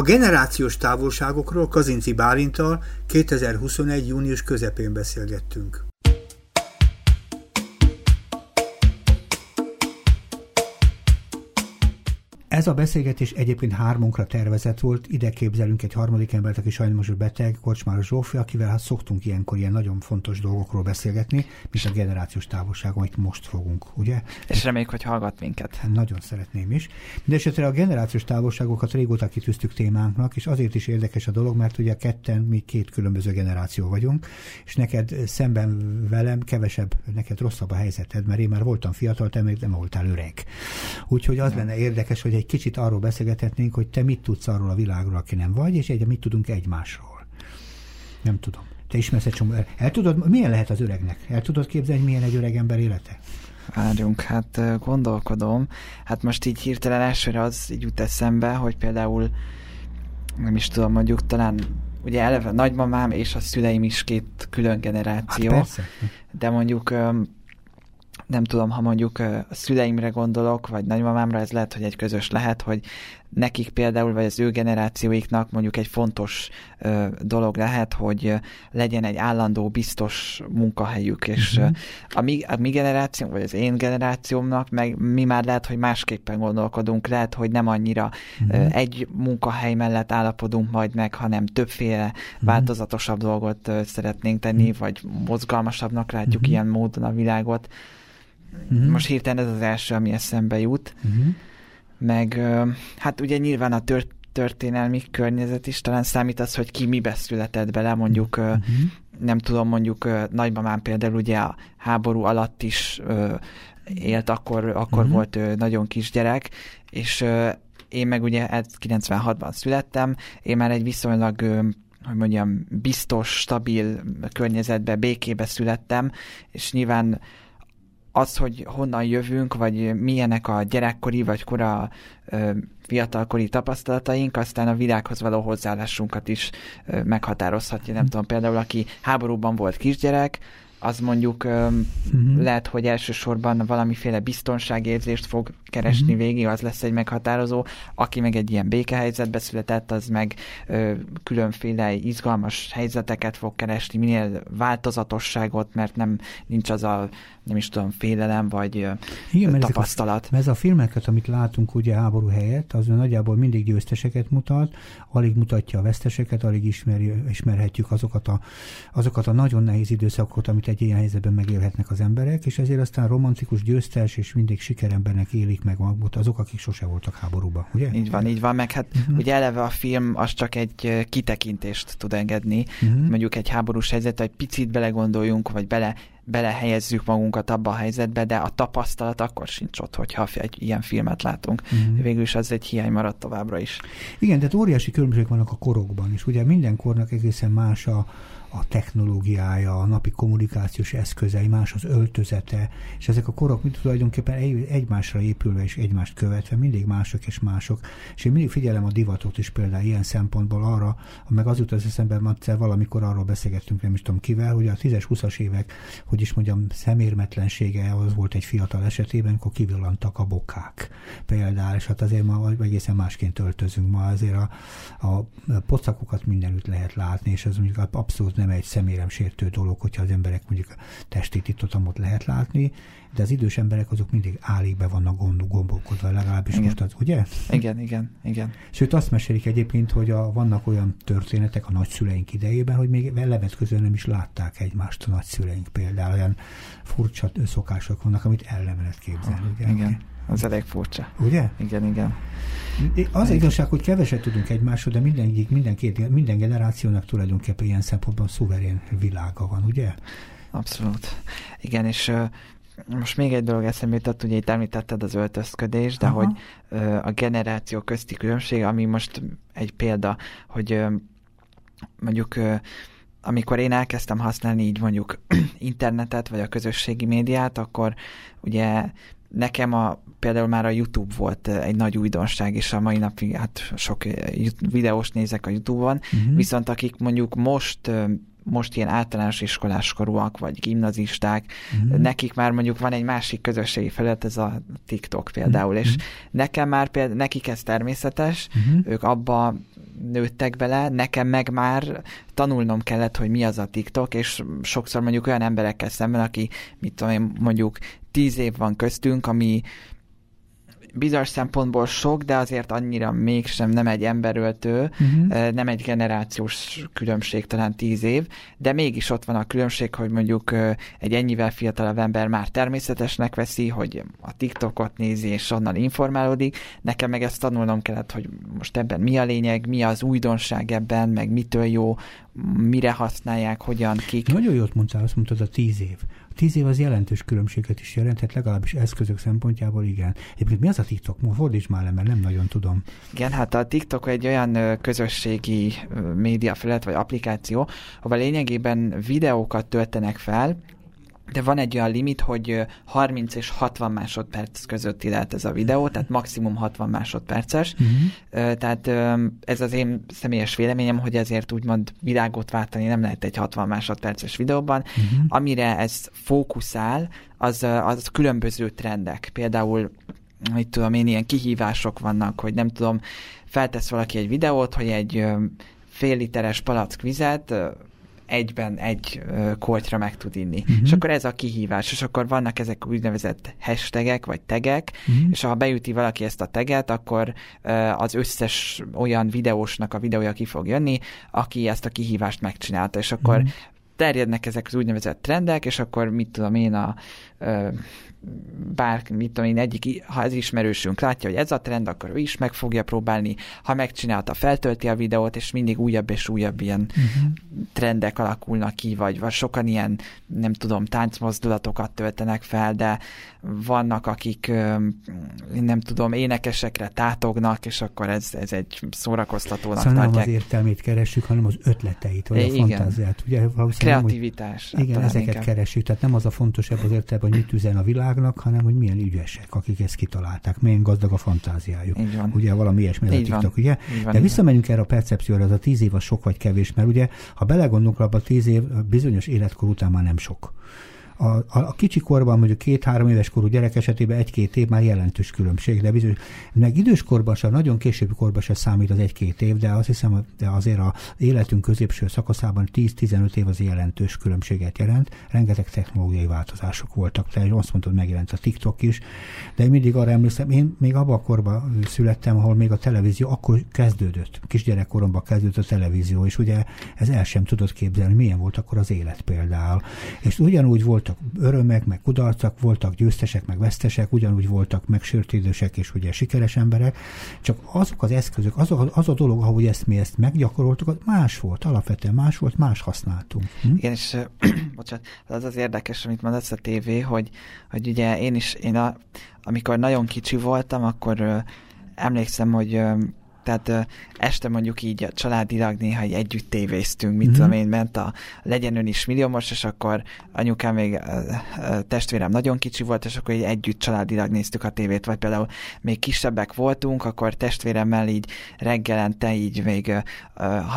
A generációs távolságokról Kazinci Bálintal 2021. június közepén beszélgettünk. Ez a beszélgetés egyébként hármunkra tervezett volt, ide képzelünk egy harmadik embert, aki sajnos beteg, Kocsmáros Zsófi, akivel hát szoktunk ilyenkor ilyen nagyon fontos dolgokról beszélgetni, mint a generációs távolság, amit most fogunk, ugye? És reméljük, hogy hallgat minket. Hát nagyon szeretném is. De esetre a generációs távolságokat régóta kitűztük témánknak, és azért is érdekes a dolog, mert ugye ketten mi két különböző generáció vagyunk, és neked szemben velem kevesebb, neked rosszabb a helyzeted, mert én már voltam fiatal, te még nem voltál öreg. Úgyhogy az nem. lenne érdekes, hogy egy kicsit arról beszélgethetnénk, hogy te mit tudsz arról a világról, aki nem vagy, és egy, mit tudunk egymásról. Nem tudom. Te ismersz egy csomó. El tudod, milyen lehet az öregnek? El tudod képzelni, milyen egy öreg ember élete? Várjunk, hát gondolkodom. Hát most így hirtelen elsőre az így jut eszembe, hogy például nem is tudom, mondjuk talán ugye eleve nagymamám és a szüleim is két külön generáció. Hát persze. De mondjuk nem tudom, ha mondjuk a szüleimre gondolok, vagy nagymamámra, ez lehet, hogy egy közös lehet, hogy nekik például, vagy az ő generációiknak mondjuk egy fontos ö, dolog lehet, hogy legyen egy állandó, biztos munkahelyük, és uh-huh. a, mi, a mi generáció, vagy az én generációmnak, meg mi már lehet, hogy másképpen gondolkodunk, lehet, hogy nem annyira uh-huh. ö, egy munkahely mellett állapodunk majd meg, hanem többféle uh-huh. változatosabb dolgot ö, szeretnénk tenni, uh-huh. vagy mozgalmasabbnak látjuk uh-huh. ilyen módon a világot. Uh-huh. Most hirtelen ez az első, ami eszembe jut. Uh-huh. Meg hát ugye nyilván a tört, történelmi környezet is talán számít az, hogy ki mibe született bele, mondjuk uh-huh. nem tudom, mondjuk nagymamám például ugye a háború alatt is élt, akkor, akkor uh-huh. volt nagyon kisgyerek, és én meg ugye 96-ban születtem, én már egy viszonylag hogy mondjam, biztos, stabil környezetbe, békébe születtem, és nyilván az, hogy honnan jövünk, vagy milyenek a gyerekkori, vagy kora fiatalkori tapasztalataink, aztán a világhoz való hozzáállásunkat is meghatározhatja. Nem tudom, például aki háborúban volt kisgyerek, az mondjuk uh-huh. lehet, hogy elsősorban valamiféle biztonságérzést fog keresni uh-huh. végig, az lesz egy meghatározó. Aki meg egy ilyen békehelyzetbe született, az meg ö, különféle izgalmas helyzeteket fog keresni, minél változatosságot, mert nem nincs az a nem is tudom, félelem, vagy Igen, tapasztalat. A, ez a filmeket, amit látunk ugye háború helyett, az nagyjából mindig győzteseket mutat, alig mutatja a veszteseket, alig ismeri, ismerhetjük azokat a, azokat a nagyon nehéz időszakokat, amit egy ilyen helyzetben megélhetnek az emberek, és ezért aztán romantikus győztes és mindig sikerembernek élik meg magukat azok, akik sose voltak háborúban, ugye? Így van, így van, meg hát uh-huh. ugye eleve a film az csak egy kitekintést tud engedni, uh-huh. mondjuk egy háborús helyzet, hogy picit belegondoljunk, vagy bele belehelyezzük magunkat abba a helyzetbe, de a tapasztalat akkor sincs ott, hogyha egy ilyen filmet látunk. Uh-huh. Végül is az egy hiány maradt továbbra is. Igen, tehát óriási különbségek vannak a korokban, és ugye minden kornak egészen más a, a technológiája, a napi kommunikációs eszközei, más az öltözete, és ezek a korok mind tulajdonképpen egy, egymásra épülve és egymást követve mindig mások és mások. És én mindig figyelem a divatot is például ilyen szempontból arra, meg az jut az eszembe, mert valamikor arról beszélgettünk, nem is tudom kivel, hogy a 10-20-as évek, hogy is mondjam, szemérmetlensége az volt egy fiatal esetében, akkor kivillantak a bokák például, és hát azért ma egészen másként öltözünk ma, azért a, a pocakokat mindenütt lehet látni, és ez mondjuk abszolút nem egy szemérem sértő dolog, hogyha az emberek mondjuk testi titotamot lehet látni, de az idős emberek azok mindig állig be vannak gond, gombolkodva, legalábbis igen. most az, ugye? Igen, igen, igen. Sőt, azt mesélik egyébként, hogy a, vannak olyan történetek a nagyszüleink idejében, hogy még levet közül nem is látták egymást a nagyszüleink például. Olyan furcsa szokások vannak, amit el nem lehet képzelni. Ugye? Igen. Az elég furcsa. Ugye? Igen, igen. Az igazság, hogy keveset tudunk egymásról, de minden, minden, két, minden generációnak tulajdonképpen ilyen szempontban szuverén világa van, ugye? Abszolút. Igen, és most még egy dolog eszembe jutott, ugye itt említetted az öltözködés, de Aha. hogy a generáció közti különbség, ami most egy példa, hogy mondjuk amikor én elkezdtem használni így mondjuk internetet, vagy a közösségi médiát, akkor ugye nekem a, például már a YouTube volt egy nagy újdonság, és a mai napig hát sok videós nézek a YouTube-on, uh-huh. viszont akik mondjuk most most ilyen általános iskoláskorúak, vagy gimnazisták, uh-huh. nekik már mondjuk van egy másik közösségi felület, ez a TikTok például, uh-huh. és nekem már például, nekik ez természetes, uh-huh. ők abba nőttek bele, nekem meg már tanulnom kellett, hogy mi az a TikTok, és sokszor mondjuk olyan emberekkel szemben, aki, mit tudom én, mondjuk tíz év van köztünk, ami bizonyos szempontból sok, de azért annyira mégsem nem egy emberöltő, uh-huh. nem egy generációs különbség, talán tíz év, de mégis ott van a különbség, hogy mondjuk egy ennyivel fiatalabb ember már természetesnek veszi, hogy a TikTokot nézi és onnan informálódik. Nekem meg ezt tanulnom kellett, hogy most ebben mi a lényeg, mi az újdonság ebben, meg mitől jó, mire használják, hogyan, kik. Nagyon jót mondtál, azt mondtad a tíz év. Tíz év az jelentős különbséget is jelenthet, legalábbis eszközök szempontjából igen. Egyébként mi az a TikTok? Most fordíts már mert nem nagyon tudom. Igen, hát a TikTok egy olyan közösségi média felület vagy applikáció, ahol lényegében videókat töltenek fel, de van egy olyan limit, hogy 30 és 60 másodperc közötti lehet ez a videó, tehát maximum 60 másodperces. Uh-huh. Tehát ez az én személyes véleményem, hogy ezért úgymond világot váltani nem lehet egy 60 másodperces videóban. Uh-huh. Amire ez fókuszál, az, az különböző trendek. Például mit tudom én, ilyen kihívások vannak, hogy nem tudom, feltesz valaki egy videót, hogy egy fél literes palack vizet egyben egy kortyra meg tud inni. Uh-huh. És akkor ez a kihívás, és akkor vannak ezek úgynevezett hashtagek, vagy tegek, uh-huh. és ha beüti valaki ezt a teget, akkor az összes olyan videósnak a videója ki fog jönni, aki ezt a kihívást megcsinálta, és akkor uh-huh terjednek ezek az úgynevezett trendek, és akkor mit tudom én, a bár, mit tudom én, egyik, ha ez ismerősünk látja, hogy ez a trend, akkor ő is meg fogja próbálni, ha megcsinálta, feltölti a videót, és mindig újabb és újabb ilyen uh-huh. trendek alakulnak ki, vagy, vagy sokan ilyen, nem tudom, táncmozdulatokat töltenek fel, de vannak, akik nem tudom, énekesekre tátognak, és akkor ez, ez egy szórakoztatónak szóval tartják. nem az értelmét keresünk, hanem az ötleteit, vagy a igen. fantáziát. Ugye, Kreativitás. Hogy, igen, ezeket inkább. keresünk, tehát nem az a fontos ebben az értelemben, hogy mit üzen a világ, világnak, hanem hogy milyen ügyesek, akik ezt kitalálták, milyen gazdag a fantáziájuk. Ugye valami ilyesmi a TikTok, ugye? van, De visszamegyünk erre a percepcióra, az a tíz év az sok vagy kevés, mert ugye, ha belegondolunk abba, a tíz év bizonyos életkor után már nem sok. A, a, a kicsi korban, mondjuk két-három éves korú gyerek esetében egy-két év már jelentős különbség, de bizony, meg időskorban sem, nagyon későbbi korban sem számít az egy-két év, de azt hiszem, de azért az életünk középső szakaszában 10-15 év az jelentős különbséget jelent. Rengeteg technológiai változások voltak, te azt mondtad, megjelent a TikTok is, de én mindig arra emlékszem, én még abban a korban születtem, ahol még a televízió akkor kezdődött. Kisgyerekkoromban kezdődött a televízió, és ugye ez el sem tudott képzelni, milyen volt akkor az élet például. És ugyanúgy volt voltak örömek, meg kudarcak, voltak győztesek, meg vesztesek, ugyanúgy voltak megsértődősek és ugye sikeres emberek, csak azok az eszközök, az a, az a dolog, ahogy ezt mi ezt meggyakoroltuk, más volt, alapvetően más volt, más használtunk. Hm? Igen, és bocsánat, az az érdekes, amit mondasz a tévé, hogy, hogy ugye én is, én a, amikor nagyon kicsi voltam, akkor ö, emlékszem, hogy ö, tehát este mondjuk így a családilag néha együtt tévéztünk, mit mm-hmm. tudom én, ment a legyen ön is milliómos, és akkor anyukám még a testvérem nagyon kicsi volt, és akkor így együtt családilag néztük a tévét, vagy például még kisebbek voltunk, akkor testvéremmel így reggelente így még,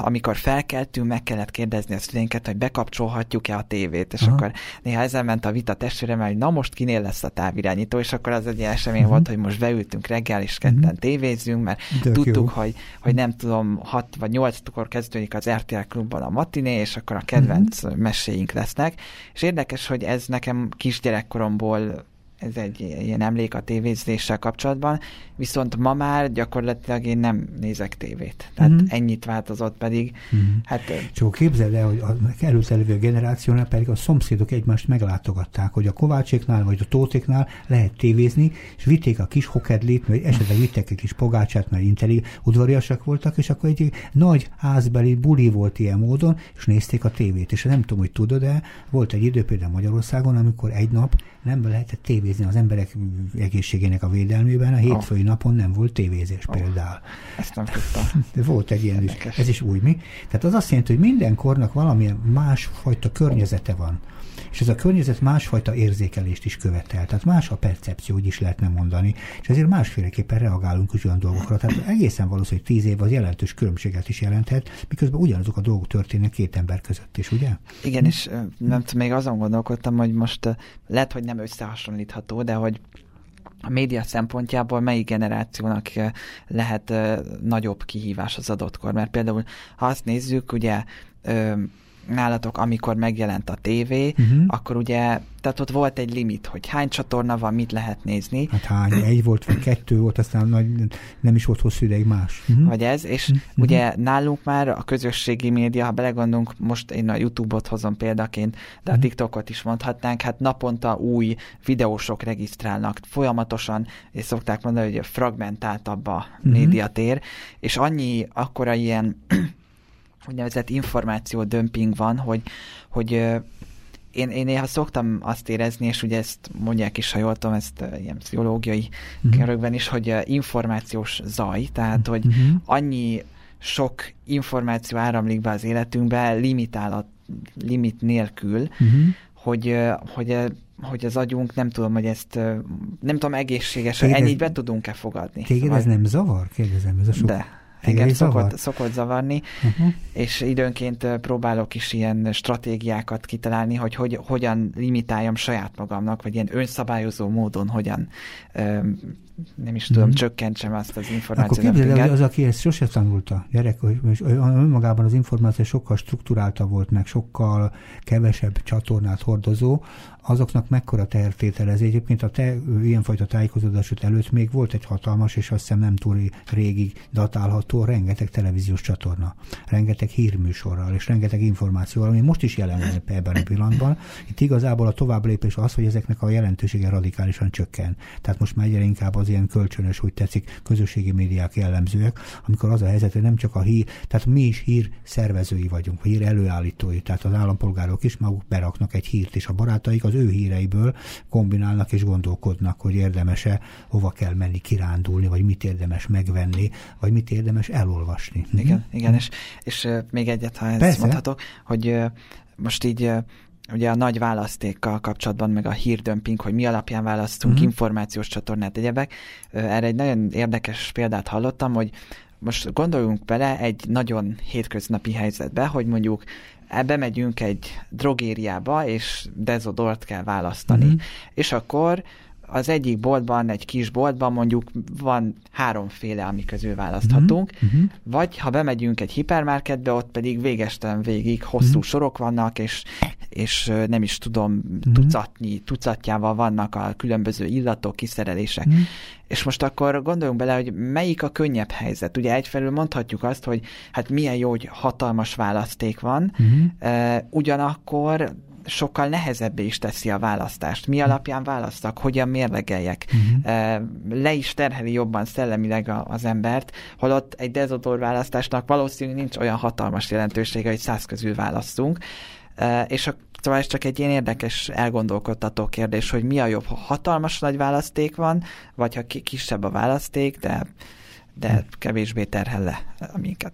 amikor felkeltünk, meg kellett kérdezni a szülénket, hogy bekapcsolhatjuk-e a tévét, és Aha. akkor néha ezen ment a vita testvéremmel, hogy na most kinél lesz a távirányító, és akkor az egy esemény uh-huh. volt, hogy most beültünk reggel, és ketten uh-huh. tévézzünk, mert De tudtuk, jó. Hogy, hogy nem tudom, 6 vagy 8-kor kezdődik az RTL klubban a matiné, és akkor a kedvenc uh-huh. meséink lesznek. És érdekes, hogy ez nekem kisgyerekkoromból ez egy ilyen emlék a tévézéssel kapcsolatban, viszont ma már gyakorlatilag én nem nézek tévét. Tehát uh-huh. ennyit változott pedig. Uh-huh. Hát, Csak képzeld el, hogy a előző generációnál pedig a szomszédok egymást meglátogatták, hogy a Kovácséknál vagy a Tótéknál lehet tévézni, és vitték a kis hokedlit, vagy esetleg vittek egy kis pogácsát, mert intellig udvariasak voltak, és akkor egy nagy házbeli buli volt ilyen módon, és nézték a tévét. És nem tudom, hogy tudod, de volt egy idő például Magyarországon, amikor egy nap nem lehetett tévét tévézni az emberek egészségének a védelmében, a hétfői oh. napon nem volt tévézés oh. például. Ezt nem tudtam. De volt egy ilyen is. Ez is új, mi? Tehát az azt jelenti, hogy minden kornak valamilyen másfajta környezete van. És ez a környezet másfajta érzékelést is követel, tehát más a percepció, úgy is lehetne mondani, és ezért másféleképpen reagálunk is olyan dolgokra. Tehát egészen valószínű, hogy tíz év az jelentős különbséget is jelenthet, miközben ugyanazok a dolgok történnek két ember között is, ugye? Igen, és nem tudom, még azon gondolkodtam, hogy most lehet, hogy nem összehasonlítható, de hogy a média szempontjából melyik generációnak lehet nagyobb kihívás az adott kor? Mert például, ha azt nézzük, ugye nálatok, amikor megjelent a tévé, uh-huh. akkor ugye, tehát ott volt egy limit, hogy hány csatorna van, mit lehet nézni. Hát hány, egy volt, vagy kettő volt, aztán nagy, nem is volt hosszú ideig más. Uh-huh. Vagy ez, és uh-huh. ugye nálunk már a közösségi média, ha belegondolunk, most én a YouTube-ot hozom példaként, de a TikTokot is mondhatnánk, hát naponta új videósok regisztrálnak, folyamatosan, és szokták mondani, hogy fragmentáltabb a uh-huh. médiatér, és annyi, akkora ilyen úgynevezett információ dömping van, hogy, hogy én, én néha szoktam azt érezni, és ugye ezt mondják is, ha jól tudom, ezt ilyen pszichológiai uh-huh. körökben is, hogy információs zaj, tehát hogy uh-huh. annyi sok információ áramlik be az életünkbe, limitálat, limit nélkül, uh-huh. hogy, hogy hogy az agyunk, nem tudom, hogy ezt, nem tudom, egészséges, ennyit be tudunk-e fogadni. Téged szóval... ez nem zavar? Kérdezem, ez a sok... De engem szokott, szokott zavarni, uh-huh. és időnként próbálok is ilyen stratégiákat kitalálni, hogy, hogy hogyan limitáljam saját magamnak, vagy ilyen önszabályozó módon hogyan nem is tudom, mm. csökkentsem azt az információt. Akkor képzeld el, hogy az, aki ezt sose tanulta, gyerek, hogy önmagában az információ sokkal struktúráltabb volt, meg sokkal kevesebb csatornát hordozó, azoknak mekkora tervtétel ez. Egyébként a te ilyenfajta tájékozódásod előtt még volt egy hatalmas, és azt hiszem nem túl régig datálható, rengeteg televíziós csatorna, rengeteg hírműsorral, és rengeteg információval, ami most is jelen van ebben a pillanatban. Itt igazából a tovább lépés az, hogy ezeknek a jelentősége radikálisan csökken. Tehát most már egyre inkább az ilyen kölcsönös, hogy tetszik, közösségi médiák jellemzőek, amikor az a helyzet, hogy nem csak a hír, tehát mi is hír szervezői vagyunk, vagy hír előállítói, tehát az állampolgárok is maguk beraknak egy hírt, és a barátaik az ő híreiből kombinálnak és gondolkodnak, hogy érdemese hova kell menni kirándulni, vagy mit érdemes megvenni, vagy mit érdemes elolvasni. Igen, hm? igen, és, és még egyet, ha ezt Persze. mondhatok, hogy most így ugye a nagy választékkal kapcsolatban, meg a hírdömping, hogy mi alapján választunk uh-huh. információs csatornát, egyebek. Erre egy nagyon érdekes példát hallottam, hogy most gondoljunk bele egy nagyon hétköznapi helyzetbe, hogy mondjuk bemegyünk egy drogériába, és dezodort kell választani. Uh-huh. És akkor az egyik boltban, egy kis boltban mondjuk van háromféle, ami közül választhatunk, uh-huh. vagy ha bemegyünk egy hipermarketbe, ott pedig végestelen végig hosszú uh-huh. sorok vannak, és, és nem is tudom, uh-huh. tucatnyi, tucatjával vannak a különböző illatok, kiszerelések. Uh-huh. És most akkor gondoljunk bele, hogy melyik a könnyebb helyzet. Ugye egyfelől mondhatjuk azt, hogy hát milyen jó, hogy hatalmas választék van, uh-huh. ugyanakkor sokkal nehezebbé is teszi a választást. Mi alapján választak, hogyan mérlegeljek. Uh-huh. Le is terheli jobban szellemileg az embert, holott egy dezodor választásnak valószínűleg nincs olyan hatalmas jelentősége, hogy száz közül választunk. És a Szóval ez csak egy ilyen érdekes, elgondolkodtató kérdés, hogy mi a jobb, ha hatalmas nagy választék van, vagy ha kisebb a választék, de, de hm. kevésbé terhel le minket.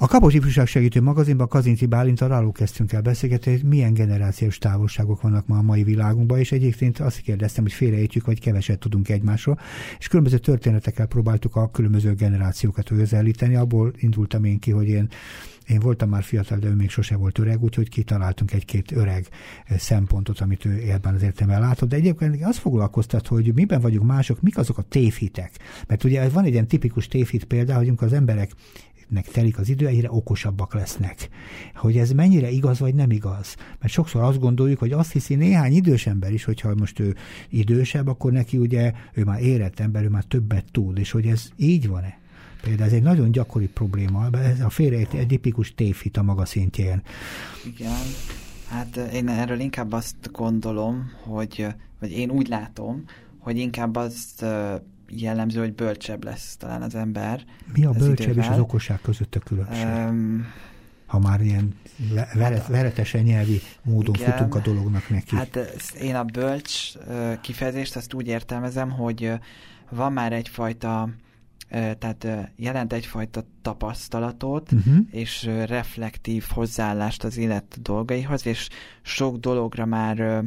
A Kapos Ifjúság Segítő magazinban Kazinci Bálintal arról kezdtünk el beszélgetni, hogy milyen generációs távolságok vannak ma a mai világunkban, és egyébként azt kérdeztem, hogy félreértjük, hogy keveset tudunk egymásról, és különböző történetekkel próbáltuk a különböző generációkat közelíteni. Abból indultam én ki, hogy én én voltam már fiatal, de ő még sose volt öreg, úgyhogy kitaláltunk egy-két öreg szempontot, amit ő ebben az értelemben látott. De egyébként az foglalkoztat, hogy miben vagyunk mások, mik azok a tévhitek. Mert ugye van egy ilyen tipikus tévhit példa, hogy amikor az emberek nek telik az idő, egyre okosabbak lesznek. Hogy ez mennyire igaz vagy nem igaz. Mert sokszor azt gondoljuk, hogy azt hiszi néhány idős ember is, hogyha most ő idősebb, akkor neki ugye ő már érett ember, ő már többet tud, és hogy ez így van-e? Például ez egy nagyon gyakori probléma, ez a félreért egy tipikus tévhit a maga szintjén. Igen, hát én erről inkább azt gondolom, hogy, vagy én úgy látom, hogy inkább azt jellemző, hogy bölcsebb lesz talán az ember. Mi a bölcsebb és az okosság között a különbség? Um, ha már ilyen veret, veretesen nyelvi módon Igen. futunk a dolognak neki. Hát én a bölcs kifejezést azt úgy értelmezem, hogy van már egyfajta tehát jelent egyfajta tapasztalatot uh-huh. és reflektív hozzáállást az élet dolgaihoz, és sok dologra már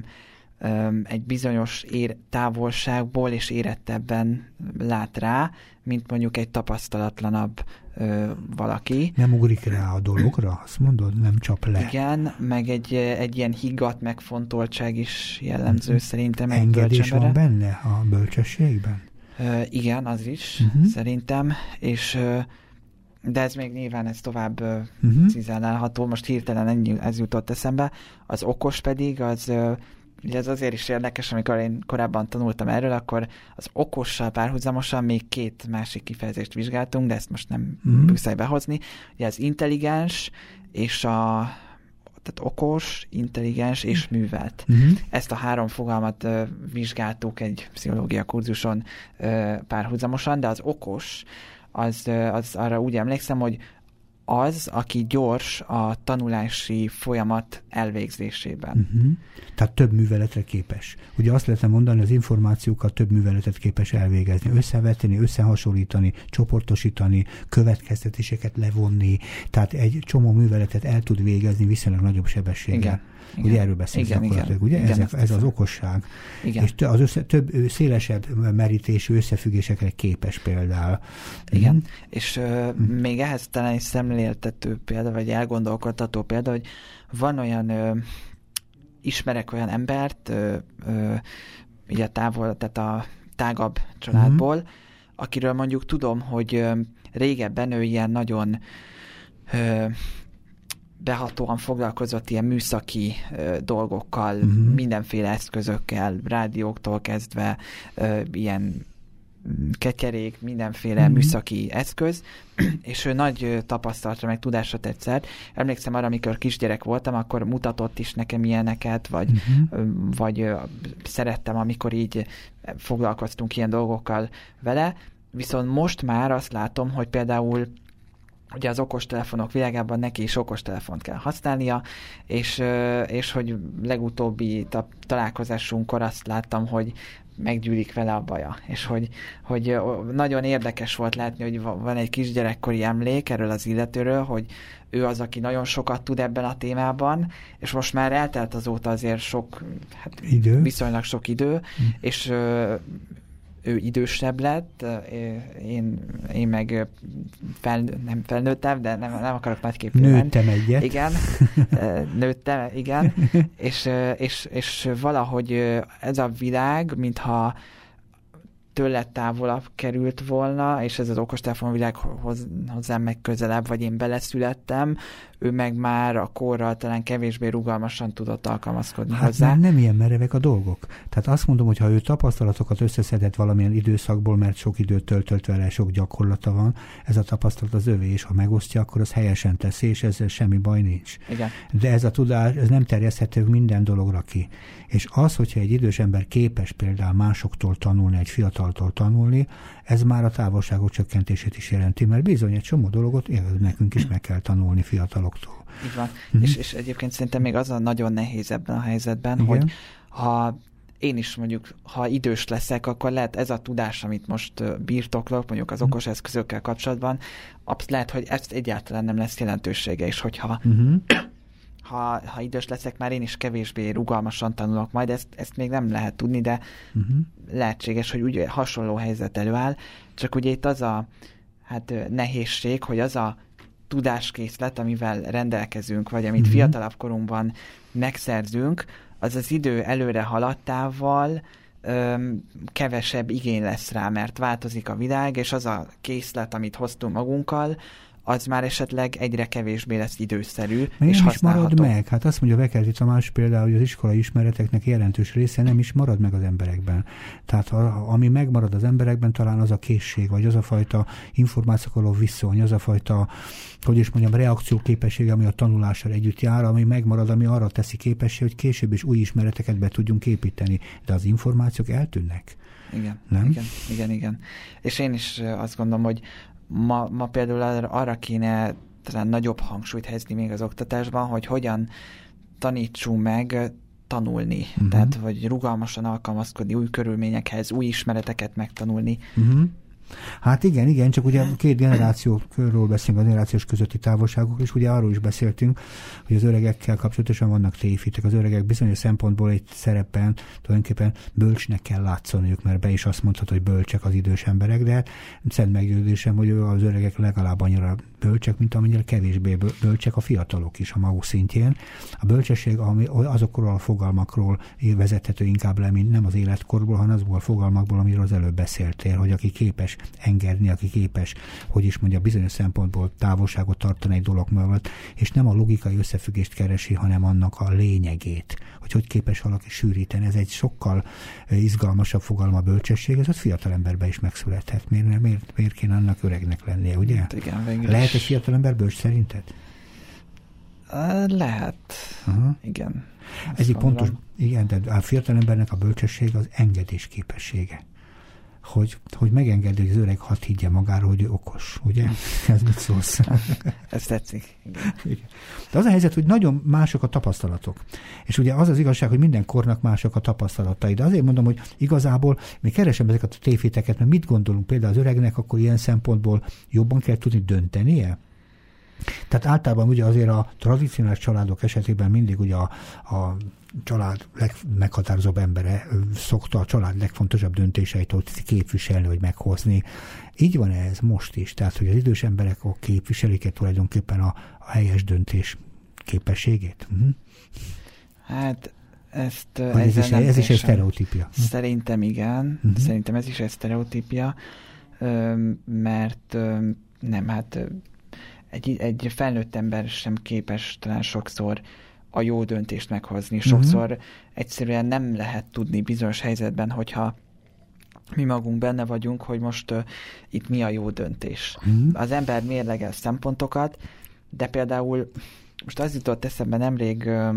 egy bizonyos ér, távolságból és érettebben lát rá, mint mondjuk egy tapasztalatlanabb ö, valaki. Nem ugrik rá a dologra, azt mondod? Nem csap le. Igen, meg egy, egy ilyen higgadt megfontoltság is jellemző szerintem. Engedés van benne a bölcsességben? Ö, igen, az is, uh-huh. szerintem, és ö, de ez még nyilván ez tovább uh-huh. cizellálható. Most hirtelen ennyi, ez jutott eszembe. Az okos pedig, az Ugye ez azért is érdekes, amikor én korábban tanultam erről, akkor az okossal párhuzamosan még két másik kifejezést vizsgáltunk, de ezt most nem mm-hmm. muszáj behozni. Ugye az intelligens és a tehát okos, intelligens és művelt. Mm-hmm. Ezt a három fogalmat uh, vizsgáltuk egy pszichológia kurzuson uh, párhuzamosan, de az okos, az, az arra úgy emlékszem, hogy az, aki gyors a tanulási folyamat elvégzésében. Uh-huh. Tehát több műveletre képes. Ugye azt lehetne mondani, az információkat több műveletet képes elvégezni, összevetni, összehasonlítani, csoportosítani, következtetéseket levonni, tehát egy csomó műveletet el tud végezni viszonylag nagyobb sebességgel. Igen. Igen. Ugye erről igen, gyakorlatilag, ugye? Igen, ez, ez az okosság. Igen. És az össze, több szélesebb merítésű összefüggésekre képes például. Igen, mm. és uh, mm. még ehhez talán egy szemléltető példa, vagy elgondolkodtató példa, hogy van olyan uh, ismerek olyan embert, uh, uh, ugye távol, tehát a tágabb családból, mm. akiről mondjuk tudom, hogy uh, régebben ő ilyen nagyon uh, behatóan foglalkozott ilyen műszaki ö, dolgokkal, uh-huh. mindenféle eszközökkel, rádióktól kezdve ö, ilyen ketyerék, mindenféle mm. műszaki eszköz, és ő nagy tapasztalatra, meg tudásra tett szert. Emlékszem arra, amikor kisgyerek voltam, akkor mutatott is nekem ilyeneket, vagy, mm-hmm. vagy szerettem, amikor így foglalkoztunk ilyen dolgokkal vele, viszont most már azt látom, hogy például ugye az okostelefonok világában neki is okostelefont kell használnia, és, és hogy legutóbbi találkozásunkkor azt láttam, hogy meggyűlik vele a baja, és hogy, hogy nagyon érdekes volt látni, hogy van egy kisgyerekkori emlék erről az illetőről, hogy ő az, aki nagyon sokat tud ebben a témában, és most már eltelt azóta azért sok, hát idő. viszonylag sok idő, hm. és ő idősebb lett, én, én meg fel, nem felnőttem, de nem, nem akarok nagyképű Nőttem lenni. egyet. Igen, nőttem, igen, és, és, és valahogy ez a világ, mintha tőle távolabb került volna, és ez az okostelefon hoz, hozzám meg közelebb, vagy én beleszülettem, ő meg már a korral talán kevésbé rugalmasan tudott alkalmazkodni hát hozzá. Nem, nem ilyen merevek a dolgok. Tehát azt mondom, hogy ha ő tapasztalatokat összeszedett valamilyen időszakból, mert sok időt töltött vele, sok gyakorlata van, ez a tapasztalat az övé, és ha megosztja, akkor az helyesen teszi, és ezzel semmi baj nincs. Igen. De ez a tudás, ez nem terjeszthető minden dologra ki. És az, hogyha egy idős ember képes például másoktól tanulni, egy fiataltól tanulni, ez már a távolságok csökkentését is jelenti, mert bizony egy csomó dolgot nekünk is meg kell tanulni fiataloktól. Így van. Mm-hmm. És, és egyébként szerintem még az a nagyon nehéz ebben a helyzetben, Igen. hogy ha én is mondjuk, ha idős leszek, akkor lehet ez a tudás, amit most birtoklok, mondjuk az mhm. okos eszközökkel kapcsolatban, lehet, hogy ezt egyáltalán nem lesz jelentősége, és hogyha uh-huh ha, ha idős leszek, már én is kevésbé rugalmasan tanulok majd, ezt, ezt még nem lehet tudni, de uh-huh. lehetséges, hogy úgy hasonló helyzet előáll, csak ugye itt az a hát nehézség, hogy az a tudáskészlet, amivel rendelkezünk, vagy amit uh-huh. fiatalabb korunkban megszerzünk, az az idő előre haladtával öm, kevesebb igény lesz rá, mert változik a világ, és az a készlet, amit hoztunk magunkkal, az már esetleg egyre kevésbé lesz időszerű Mert és nem is marad meg. Hát azt mondja Vekerti Tamás például, hogy az iskolai ismereteknek jelentős része nem is marad meg az emberekben. Tehát a, ami megmarad az emberekben, talán az a készség, vagy az a fajta információkoló viszony, az a fajta, hogy is mondjam, reakcióképesség, ami a tanulással együtt jár, ami megmarad, ami arra teszi képessé, hogy később is új ismereteket be tudjunk építeni. De az információk eltűnnek. Igen, nem? igen, igen, igen. És én is azt gondolom, hogy ma, ma például arra kéne talán nagyobb hangsúlyt helyezni még az oktatásban, hogy hogyan tanítsunk meg tanulni, uh-huh. tehát vagy rugalmasan alkalmazkodni új körülményekhez, új ismereteket megtanulni. Uh-huh. Hát igen, igen, csak ugye két generációról beszélünk, a generációs közötti távolságok, és ugye arról is beszéltünk, hogy az öregekkel kapcsolatosan vannak tévhitek. Az öregek bizonyos szempontból egy szerepen tulajdonképpen bölcsnek kell látszaniuk, mert be is azt mondhatod, hogy bölcsek az idős emberek, de szent meggyőződésem, hogy az öregek legalább annyira bölcsek, mint amennyire kevésbé bölcsek a fiatalok is a maguk szintjén. A bölcsesség azokról a fogalmakról vezethető inkább le, mint nem az életkorból, hanem azokból a fogalmakból, amiről az előbb beszéltél, hogy aki képes engedni, aki képes, hogy is mondja, bizonyos szempontból távolságot tartani egy dolog mellett, és nem a logikai összefüggést keresi, hanem annak a lényegét, hogy hogy képes valaki sűríteni. Ez egy sokkal izgalmasabb fogalma a bölcsesség, ez az fiatal emberben is megszülethet. Miért, miért, miért kéne annak öregnek lennie, ugye? Hát igen, Lehet egy fiatal ember bölcs szerinted? Lehet. Aha. Igen. Ez egy pontos, igen, de a fiatal embernek a bölcsesség az engedés képessége hogy, hogy megengedi, hogy az öreg hat higgye magáról, hogy ő okos, ugye? Ez mit szólsz? Ez tetszik. Igen. De az a helyzet, hogy nagyon mások a tapasztalatok. És ugye az az igazság, hogy minden kornak mások a tapasztalatai. De azért mondom, hogy igazából mi keresem ezeket a tévhiteket, mert mit gondolunk például az öregnek, akkor ilyen szempontból jobban kell tudni döntenie? Tehát általában ugye azért a tradicionális családok esetében mindig ugye a, a család legmeghatározóbb embere szokta a család legfontosabb döntéseit ott képviselni, vagy meghozni. Így van ez most is, tehát hogy az idős emberek képviselik tulajdonképpen a, a helyes döntés képességét? Uh-huh. Hát ezt ez, is, ez is egy sztereotípia. Szerintem igen, uh-huh. szerintem ez is egy sztereotípia, mert nem, hát egy, egy felnőtt ember sem képes talán sokszor a jó döntést meghozni. Mhm. Sokszor uh-huh. egyszerűen nem lehet tudni bizonyos helyzetben, hogyha mi magunk benne vagyunk, hogy most uh, itt mi a jó döntés. Uh-huh. Az ember mérlegel szempontokat, de például most az jutott eszembe nemrég uh,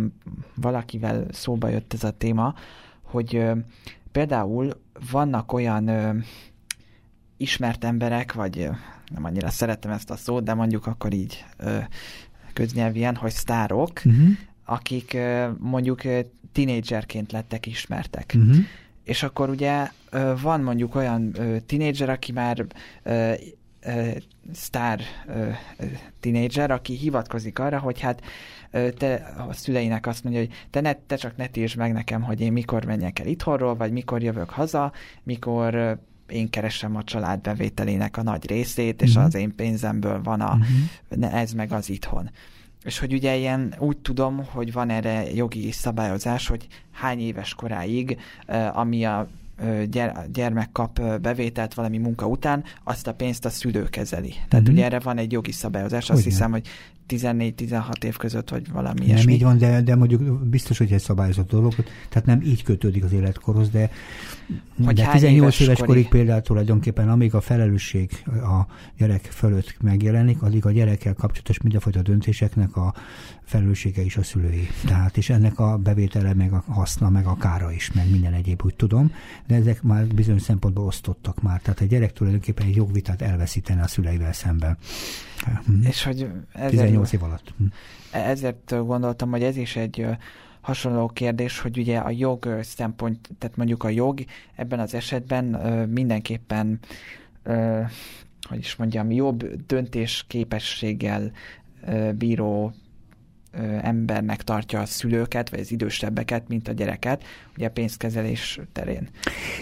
valakivel szóba jött ez a téma, hogy uh, például vannak olyan uh, ismert emberek, vagy nem annyira szeretem ezt a szót, de mondjuk akkor így köznyelvien, hogy sztárok, uh-huh akik mondjuk tinédzserként lettek ismertek. Uh-huh. És akkor ugye van mondjuk olyan tinédzser, aki már sztár tinédzser, aki hivatkozik arra, hogy hát te a szüleinek azt mondja, hogy te, ne, te csak ne tiltsd meg nekem, hogy én mikor menjek el itthonról, vagy mikor jövök haza, mikor én keresem a család bevételének a nagy részét, és uh-huh. az én pénzemből van a, uh-huh. ez meg az itthon. És hogy ugye ilyen úgy tudom, hogy van erre jogi szabályozás, hogy hány éves koráig, ami a gyermek kap bevételt valami munka után, azt a pénzt a szülő kezeli. Tehát uh-huh. ugye erre van egy jogi szabályozás, azt Ugyan. hiszem, hogy 14-16 év között, vagy valami Nem ilyesmi. így van, de, de mondjuk biztos, hogy egy szabályozott dolog, tehát nem így kötődik az életkorhoz, de, hogy de 18 éves korig, korig például tulajdonképpen, amíg a felelősség a gyerek fölött megjelenik, addig a gyerekkel kapcsolatos mindenfajta döntéseknek a felelőssége is a szülői. Tehát, és ennek a bevétele, meg a haszna, meg a kára is, meg minden egyéb, úgy tudom, de ezek már bizonyos szempontból osztottak már. Tehát a gyerek tulajdonképpen egy jogvitát elveszítene a szüleivel szemben. Hm. És hogy ezért, 18 év alatt. Hm. Ezért gondoltam, hogy ez is egy hasonló kérdés, hogy ugye a jog szempont, tehát mondjuk a jog ebben az esetben mindenképpen hogy is mondjam, jobb döntés képességgel bíró embernek tartja a szülőket, vagy az idősebbeket, mint a gyereket, ugye a pénzkezelés terén.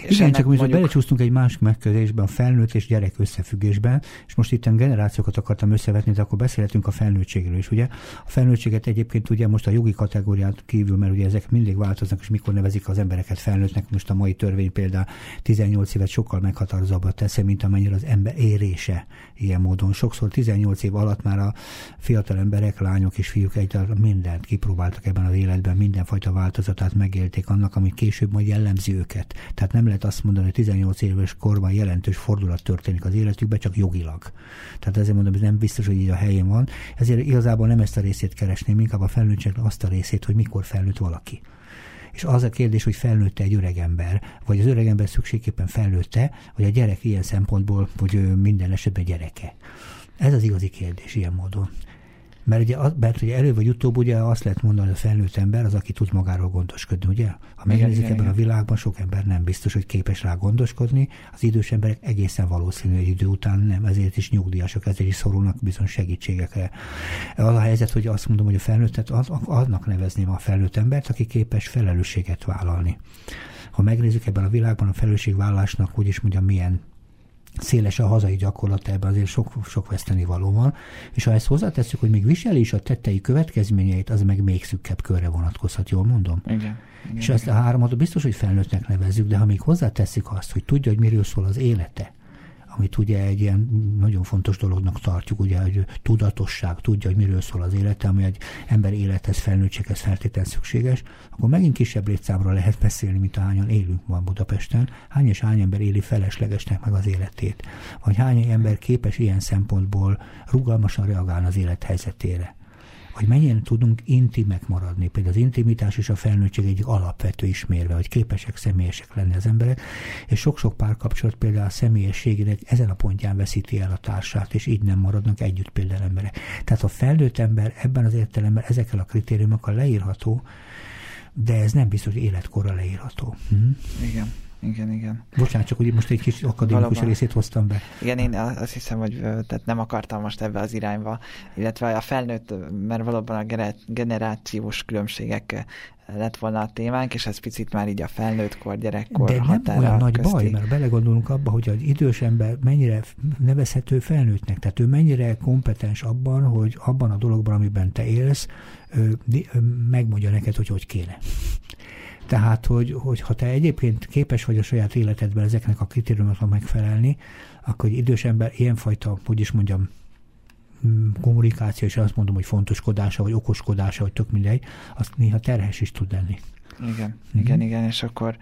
És Igen, csak mondjuk... belecsúsztunk egy másik megközelésben, a felnőtt és gyerek összefüggésben, és most itt generációkat akartam összevetni, de akkor beszélhetünk a felnőttségről is, ugye? A felnőttséget egyébként ugye most a jogi kategóriát kívül, mert ugye ezek mindig változnak, és mikor nevezik az embereket felnőttnek, most a mai törvény például 18 évet sokkal meghatározóbbat teszi, mint amennyire az ember érése ilyen módon. Sokszor 18 év alatt már a fiatal emberek, lányok és fiúk egy mindent kipróbáltak ebben az életben, mindenfajta változatát megélték annak, ami később majd jellemzi őket. Tehát nem lehet azt mondani, hogy 18 éves korban jelentős fordulat történik az életükben, csak jogilag. Tehát ezért mondom, hogy nem biztos, hogy így a helyén van. Ezért igazából nem ezt a részét keresném, inkább a felnőttségnek azt a részét, hogy mikor felnőtt valaki. És az a kérdés, hogy felnőtte egy öreg ember, vagy az öreg ember szükségképpen felnőtte, vagy a gyerek ilyen szempontból, hogy ő minden esetben gyereke. Ez az igazi kérdés ilyen módon. Mert ugye, mert ugye elő vagy utóbb ugye azt lehet mondani, hogy a felnőtt ember az, aki tud magáról gondoskodni, ugye? Ha megnézik ebben igen. a világban, sok ember nem biztos, hogy képes rá gondoskodni, az idős emberek egészen valószínű, hogy idő után nem, ezért is nyugdíjasok, ezért is szorulnak bizony segítségekre. Az a helyzet, hogy azt mondom, hogy a felnőttet az, annak nevezném a felnőtt embert, aki képes felelősséget vállalni. Ha megnézzük ebben a világban a felelősségvállalásnak, úgyis mondjam, milyen széles a hazai gyakorlat, ebben azért sok, sok veszteni való van, és ha ezt hozzátesszük, hogy még viseli is a tettei következményeit, az meg még szükkebb körre vonatkozhat, jól mondom? Igen. igen és ezt a háromat biztos, hogy felnőttnek nevezzük, de ha még hozzátesszük azt, hogy tudja, hogy miről szól az élete, amit ugye egy ilyen nagyon fontos dolognak tartjuk, ugye, hogy tudatosság, tudja, hogy miről szól az élete, ami egy ember élethez, felnőttséghez feltétlenül szükséges, akkor megint kisebb létszámra lehet beszélni, mint hányan élünk ma Budapesten. Hány és hány ember éli feleslegesnek meg az életét? Vagy hány ember képes ilyen szempontból rugalmasan reagálni az élet helyzetére? Hogy mennyien tudunk intimek maradni. Például az intimitás és a felnőttség egyik alapvető ismérve, hogy képesek személyesek lenni az emberek, és sok-sok párkapcsolat például a személyességének ezen a pontján veszíti el a társát, és így nem maradnak együtt például emberek. Tehát a felnőtt ember ebben az értelemben ezekkel a kritériumokkal leírható, de ez nem biztos, hogy életkorra leírható. Hm? Igen. Igen, igen. Bocsánat, csak hogy most egy kis akadémikus Valóban. részét hoztam be. Igen, én azt hiszem, hogy tehát nem akartam most ebbe az irányba, illetve a felnőtt, mert valóban a generációs különbségek lett volna a témánk, és ez picit már így a felnőttkor, gyerekkor De nem olyan nagy közti. baj, mert belegondolunk abba, hogy az idős ember mennyire nevezhető felnőttnek, tehát ő mennyire kompetens abban, hogy abban a dologban, amiben te élsz, megmondja neked, hogy hogy kéne. Tehát, hogy, hogy ha te egyébként képes vagy a saját életedben ezeknek a kritériumoknak megfelelni, akkor egy idős ember ilyenfajta, hogy is mondjam, mm, kommunikáció, és azt mondom, hogy fontoskodása, vagy okoskodása, vagy tök mindegy, azt néha terhes is tud lenni. Igen, mm-hmm. igen, igen, és akkor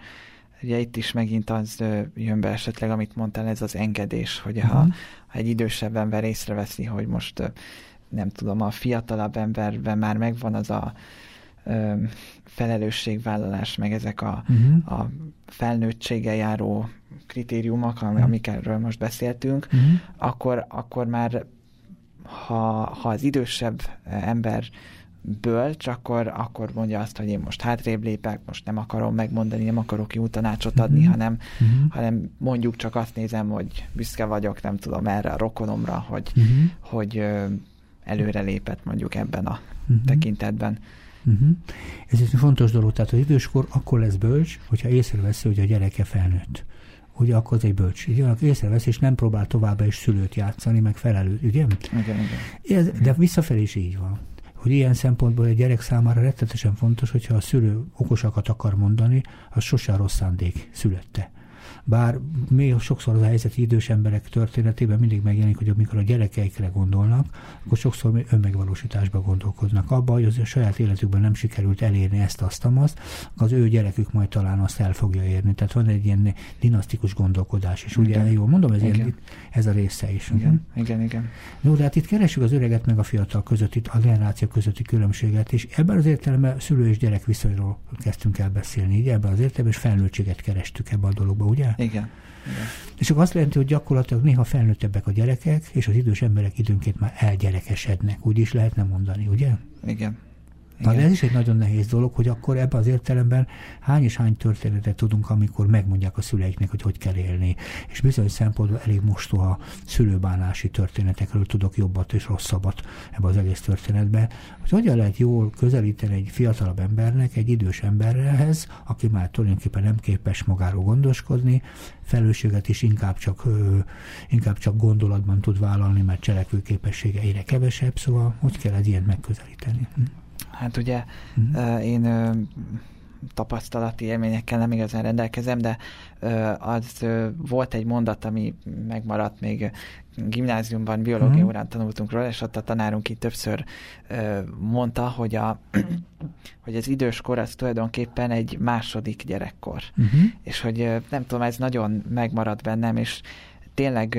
ugye itt is megint az jön be esetleg, amit mondtál, ez az engedés, hogy ha, mm-hmm. ha egy idősebb ember észreveszi, hogy most nem tudom, a fiatalabb emberben már megvan az a felelősségvállalás, meg ezek a, uh-huh. a felnőttsége járó kritériumok, uh-huh. amikről most beszéltünk, uh-huh. akkor, akkor már ha, ha az idősebb ember bölcs, akkor, akkor mondja azt, hogy én most hátrébb lépek, most nem akarom megmondani, nem akarok jó tanácsot adni, uh-huh. hanem, uh-huh. hanem mondjuk csak azt nézem, hogy büszke vagyok, nem tudom, erre a rokonomra, hogy, uh-huh. hogy ö, előre lépett mondjuk ebben a uh-huh. tekintetben. Uh-huh. Ez egy fontos dolog, tehát az időskor akkor lesz bölcs, hogyha észreveszi, hogy a gyereke felnőtt. Ugye akkor az egy bölcs. Ugye, aki észrevesz, és nem próbál továbbá is szülőt játszani, meg felelő, ugye? Igen, igen. Ez, de visszafelé is így van hogy ilyen szempontból egy gyerek számára rettetesen fontos, hogyha a szülő okosakat akar mondani, az sosem rossz szándék születte bár még sokszor az a helyzet idős emberek történetében mindig megjelenik, hogy amikor a gyerekeikre gondolnak, akkor sokszor önmegvalósításba gondolkoznak. Abba, hogy az a saját életükben nem sikerült elérni ezt, azt, azt, az ő gyerekük majd talán azt el fogja érni. Tehát van egy ilyen dinasztikus gondolkodás is. Ugye, jól mondom, ez, ilyen, ez a része is. Igen, uh-huh. igen, igen. No, de hát itt keresünk az öreget meg a fiatal között, itt a generáció közötti különbséget, és ebben az értelemben szülő és gyerek viszonyról kezdtünk el beszélni, így ebben az értelemben, és felnőttséget kerestük ebben a dologba, ugye? Igen. Igen. És akkor azt jelenti, hogy gyakorlatilag néha felnőttebbek a gyerekek, és az idős emberek időnként már elgyerekesednek, úgy is lehetne mondani, ugye? Igen. Na, de ez is egy nagyon nehéz dolog, hogy akkor ebben az értelemben hány és hány történetet tudunk, amikor megmondják a szüleiknek, hogy hogy kell élni. És bizonyos szempontból elég mostoha szülőbánási történetekről tudok jobbat és rosszabbat ebben az egész történetben, hogy hogyan lehet jól közelíteni egy fiatalabb embernek, egy idős emberhez, aki már tulajdonképpen nem képes magáról gondoskodni, felelősséget is inkább csak, inkább csak gondolatban tud vállalni, mert cselekvő képessége egyre kevesebb, szóval hogy kell egy ilyet megközelíteni. Hm. Hát ugye mm. én tapasztalati élményekkel nem igazán rendelkezem, de az volt egy mondat, ami megmaradt még gimnáziumban, biológia uh-huh. órán tanultunk róla, és ott a tanárunk itt többször mondta, hogy, a, hogy az időskor az tulajdonképpen egy második gyerekkor. Uh-huh. És hogy nem tudom, ez nagyon megmaradt bennem, és tényleg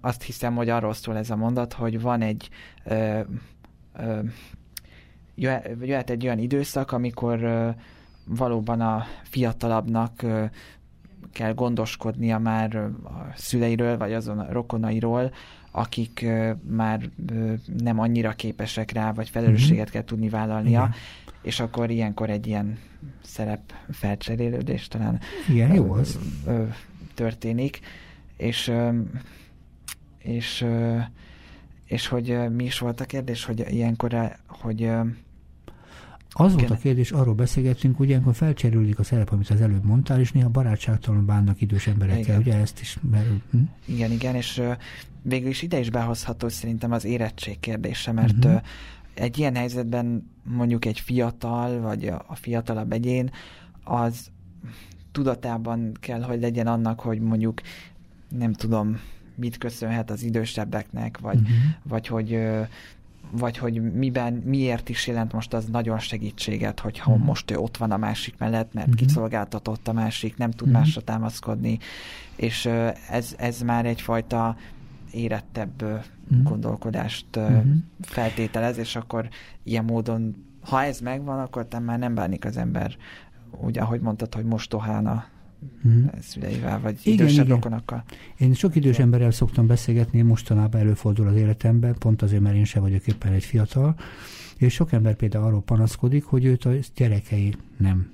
azt hiszem, hogy arról szól ez a mondat, hogy van egy ö, ö, jöhet egy olyan időszak, amikor valóban a fiatalabbnak kell gondoskodnia már a szüleiről, vagy azon a rokonairól, akik már nem annyira képesek rá, vagy felelősséget mm-hmm. kell tudni vállalnia, Igen. és akkor ilyenkor egy ilyen szerep felcserélődés talán Igen, jó az. történik, és és és hogy mi is volt a kérdés, hogy ilyenkor, hogy az volt a kérdés, arról beszélgettünk, hogy ilyenkor felcserülik a szerep, amit az előbb mondtál, és néha barátságtalan bánnak idős emberekkel, igen. ugye ezt is merül. Hm? Igen, igen, és végül is ide is behozható szerintem az érettség kérdése, mert uh-huh. uh, egy ilyen helyzetben mondjuk egy fiatal, vagy a, fiatalabb egyén, az tudatában kell, hogy legyen annak, hogy mondjuk nem tudom, mit köszönhet az idősebbeknek, vagy, uh-huh. vagy hogy vagy hogy miben, miért is jelent most az nagyon segítséget, hogyha mm. most ő ott van a másik mellett, mert mm. kiszolgáltatott a másik, nem tud mm. másra támaszkodni, és ez, ez már egyfajta érettebb mm. gondolkodást mm. feltételez, és akkor ilyen módon, ha ez megvan, akkor már nem bánik az ember úgy, ahogy mondtad, hogy mostohán a mm. szüleivel, vagy igen, idősebb igen. rokonokkal. Én sok idős emberrel szoktam beszélgetni, mostanában előfordul az életemben, pont azért, mert én sem vagyok éppen egy fiatal, és sok ember például arról panaszkodik, hogy őt a gyerekei nem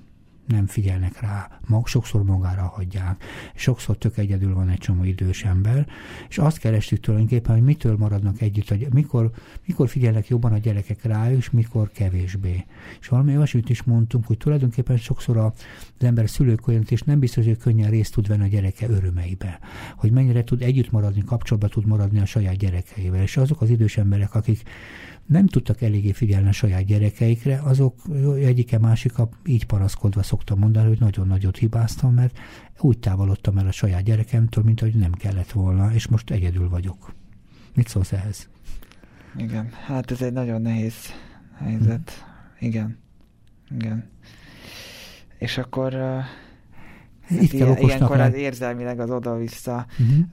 nem figyelnek rá, mag, sokszor magára hagyják. Sokszor tök egyedül van egy csomó idős ember, és azt kerestük tulajdonképpen, hogy mitől maradnak együtt, hogy mikor, mikor figyelnek jobban a gyerekek rá, és mikor kevésbé. És valami olyasmit is mondtunk, hogy tulajdonképpen sokszor az ember szülők olyan, és nem biztos, hogy könnyen részt tud venni a gyereke örömeibe. Hogy mennyire tud együtt maradni, kapcsolatba tud maradni a saját gyerekeivel. És azok az idős emberek, akik nem tudtak eléggé figyelni a saját gyerekeikre, azok egyike másika így panaszkodva szoktam mondani, hogy nagyon nagyot hibáztam, mert úgy távolodtam el a saját gyerekemtől, mint ahogy nem kellett volna, és most egyedül vagyok. Mit szólsz ehhez? Igen, hát ez egy nagyon nehéz helyzet. Hm. Igen. Igen. És akkor uh, Itt hát kell ilyenkor az érzelmileg az oda-vissza uh-huh.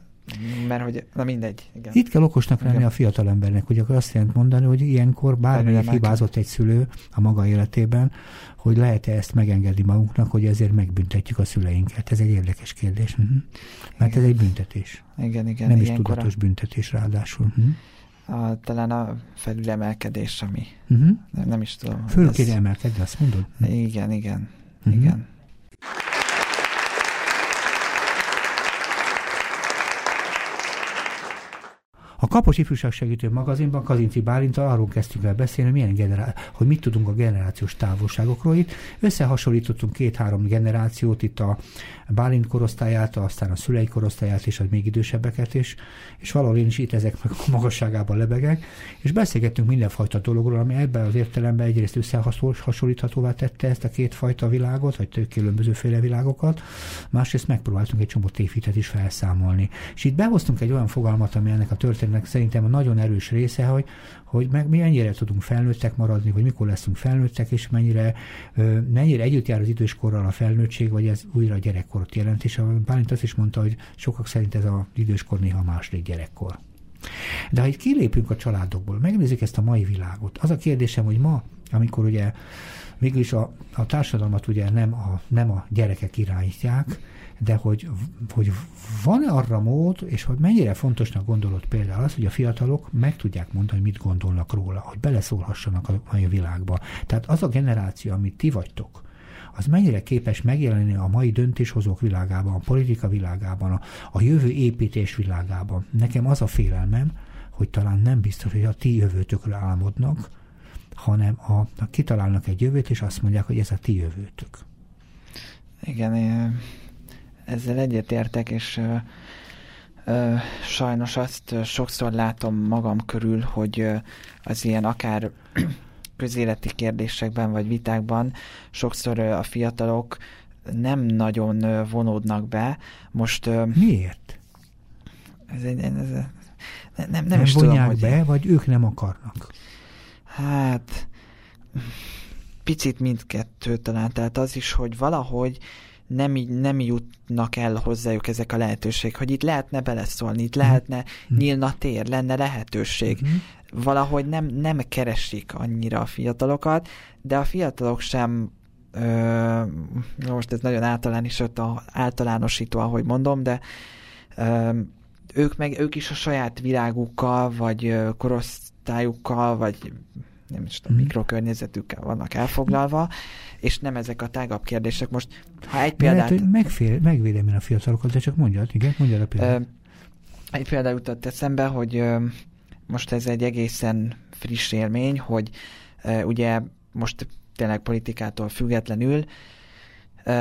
Mert hogy, na mindegy. Igen. Itt kell okosnak lenni igen. a fiatal embernek, hogy akkor azt jelent mondani, hogy ilyenkor bármelyik hibázott egy szülő a maga életében, hogy lehet-e ezt megengedni magunknak, hogy ezért megbüntetjük a szüleinket. Ez egy érdekes kérdés. Uh-huh. Mert igen. ez egy büntetés. Igen, igen. Nem is tudatos a... büntetés ráadásul. Uh-huh. A, talán a felülemelkedés, ami uh-huh. nem, nem is tudom. Föl kéne ez... emelkedni, azt mondod? Igen, igen. Uh-huh. Igen. A Kapos Ifjúság Segítő magazinban Kazinci Bálinta arról kezdtük el beszélni, milyen generá- hogy mit tudunk a generációs távolságokról itt. Összehasonlítottunk két-három generációt, itt a Bálint korosztályát, aztán a szülei korosztályát és a még idősebbeket, és, és valahol én is itt ezek meg a magasságában lebegek, és beszélgettünk mindenfajta dologról, ami ebben az értelemben egyrészt összehasonlíthatóvá tette ezt a kétfajta világot, vagy tök különbözőféle világokat, másrészt megpróbáltunk egy csomó tévhitet is felszámolni. És itt behoztunk egy olyan fogalmat, ami ennek a történetnek szerintem a nagyon erős része, hogy, hogy meg mi ennyire tudunk felnőttek maradni, vagy mikor leszünk felnőttek, és mennyire, mennyire együtt jár az időskorral a felnőttség, vagy ez újra a gyerekkorot jelent. És Bálint azt is mondta, hogy sokak szerint ez a időskor néha második gyerekkor. De ha itt kilépünk a családokból, megnézzük ezt a mai világot, az a kérdésem, hogy ma, amikor ugye mégis a, a társadalmat ugye nem a, nem a gyerekek irányítják, de hogy, hogy van-e arra mód, és hogy mennyire fontosnak gondolod például az, hogy a fiatalok meg tudják mondani, hogy mit gondolnak róla, hogy beleszólhassanak a mai világba. Tehát az a generáció, amit ti vagytok, az mennyire képes megjelenni a mai döntéshozók világában, a politika világában, a, a jövő építés világában. Nekem az a félelmem, hogy talán nem biztos, hogy a ti jövőtökről álmodnak, hanem a, a kitalálnak egy jövőt, és azt mondják, hogy ez a ti jövőtök. Igen, én ezzel egyetértek, és ö, ö, sajnos azt sokszor látom magam körül, hogy ö, az ilyen akár közéleti kérdésekben vagy vitákban sokszor ö, a fiatalok nem nagyon ö, vonódnak be. Most... Ö, Miért? Ez egy, ez, ez, nem, nem, nem is vonják tudom, be, hogy... vagy ők nem akarnak? Hát picit mindkettő talán, tehát az is, hogy valahogy nem, nem jutnak el hozzájuk ezek a lehetőségek, hogy itt lehetne beleszólni, itt lehetne mm. nyílna tér, lenne lehetőség. Mm. Valahogy nem, nem keresik annyira a fiatalokat, de a fiatalok sem ö, most ez nagyon általánosító, általánosító, ahogy mondom, de ö, ők meg ők is a saját világukkal, vagy korosztályukkal, vagy nem is tudom, mm. mikrokörnyezetükkel vannak elfoglalva, és nem ezek a tágabb kérdések. Most, ha egy példát... Lehet, megfél, megvédem én a fiatalokat, de csak mondjad, igen, mondjad a példát. Ö, egy példa jutott eszembe, hogy ö, most ez egy egészen friss élmény, hogy ö, ugye most tényleg politikától függetlenül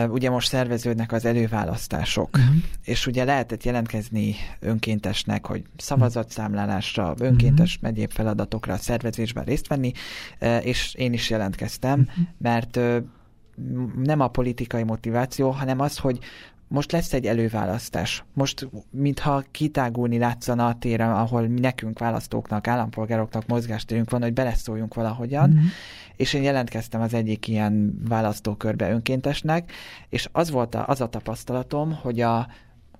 ugye most szerveződnek az előválasztások, uh-huh. és ugye lehetett jelentkezni önkéntesnek, hogy szavazatszámlálásra, önkéntes uh-huh. megyéb feladatokra a szervezésben részt venni, és én is jelentkeztem, uh-huh. mert nem a politikai motiváció, hanem az, hogy most lesz egy előválasztás. Most, mintha kitágulni látszana a téren, ahol mi nekünk választóknak, állampolgároknak mozgástérünk van, hogy beleszóljunk valahogyan, mm-hmm. és én jelentkeztem az egyik ilyen választókörbe önkéntesnek, és az volt a, az a tapasztalatom, hogy a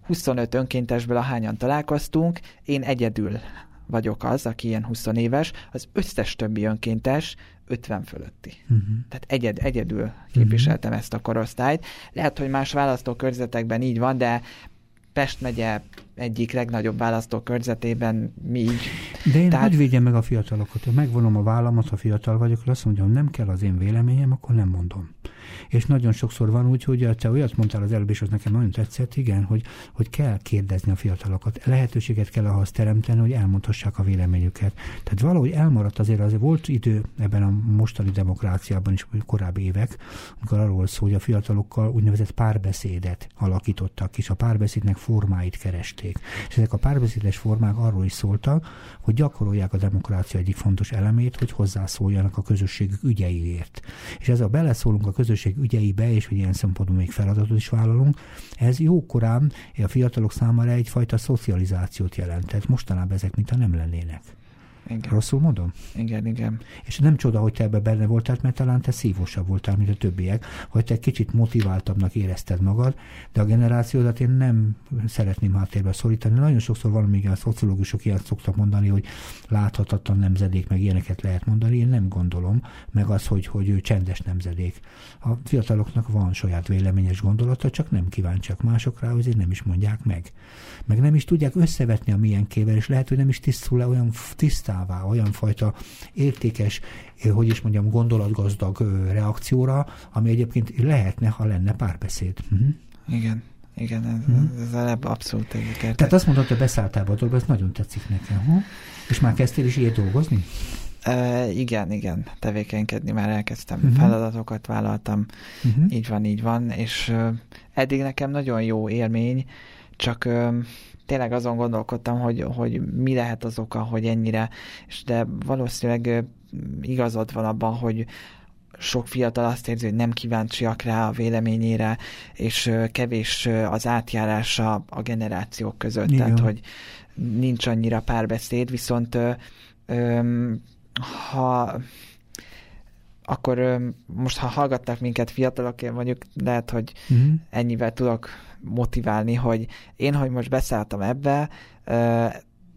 25 önkéntesből ahányan találkoztunk, én egyedül vagyok az, aki ilyen 20 éves, az összes többi önkéntes 50 fölötti. Uh-huh. Tehát egyed, egyedül képviseltem uh-huh. ezt a korosztályt. Lehet, hogy más választókörzetekben így van, de Pest megye egyik legnagyobb választókörzetében mi így. De én Tehát... hogy védjem meg a fiatalokat? Ha megvonom a vállamat, ha fiatal vagyok, akkor azt mondjam, nem kell az én véleményem, akkor nem mondom és nagyon sokszor van úgy, hogy te olyat mondtál az előbb, és az nekem nagyon tetszett, igen, hogy, hogy kell kérdezni a fiatalokat. Lehetőséget kell ahhoz teremteni, hogy elmondhassák a véleményüket. Tehát valahogy elmaradt azért, azért volt idő ebben a mostani demokráciában is, korábbi évek, amikor arról szó, hogy a fiatalokkal úgynevezett párbeszédet alakítottak, és a párbeszédnek formáit keresték. És ezek a párbeszédes formák arról is szóltak, hogy gyakorolják a demokrácia egyik fontos elemét, hogy hozzászóljanak a közösségük ügyeiért. És ez a beleszólunk a közösség ügyeibe, és hogy ilyen szempontból még feladatot is vállalunk, ez jókorán a fiatalok számára egyfajta szocializációt jelentett. Mostanában ezek mintha nem lennének. Igen. Rosszul mondom? Igen, igen. És nem csoda, hogy te ebbe benne voltál, mert talán te szívosabb voltál, mint a többiek, hogy te kicsit motiváltabbnak érezted magad, de a generációdat én nem szeretném háttérbe szorítani. Nagyon sokszor van, még a szociológusok ilyet szoktak mondani, hogy láthatatlan nemzedék, meg ilyeneket lehet mondani. Én nem gondolom, meg az, hogy, hogy ő csendes nemzedék. A fiataloknak van saját véleményes gondolata, csak nem kíváncsiak másokra, ezért nem is mondják meg. Meg nem is tudják összevetni a milyenkével, és lehet, hogy nem is tisztul le olyan tisztán tisztává, olyan fajta értékes, eh, hogy is mondjam, gondolatgazdag reakcióra, ami egyébként lehetne, ha lenne párbeszéd. Uh-huh. Igen. Igen, ez, hmm. ez előbb abszolút egyetértek. Tehát azt mondod, hogy beszálltál a dolgba, ez nagyon tetszik nekem. Ha? És már kezdtél is ilyet dolgozni? E, igen, igen, tevékenykedni már elkezdtem, uh-huh. feladatokat vállaltam, uh-huh. így van, így van, és uh, eddig nekem nagyon jó élmény, csak uh, tényleg azon gondolkodtam, hogy, hogy mi lehet az oka, hogy ennyire, és de valószínűleg igazad van abban, hogy sok fiatal azt érzi, hogy nem kíváncsiak rá a véleményére, és kevés az átjárása a generációk között, Igen. tehát hogy nincs annyira párbeszéd, viszont ha akkor most ha hallgattak minket fiatalok, én mondjuk lehet, hogy uh-huh. ennyivel tudok motiválni, hogy én, hogy most beszálltam ebbe,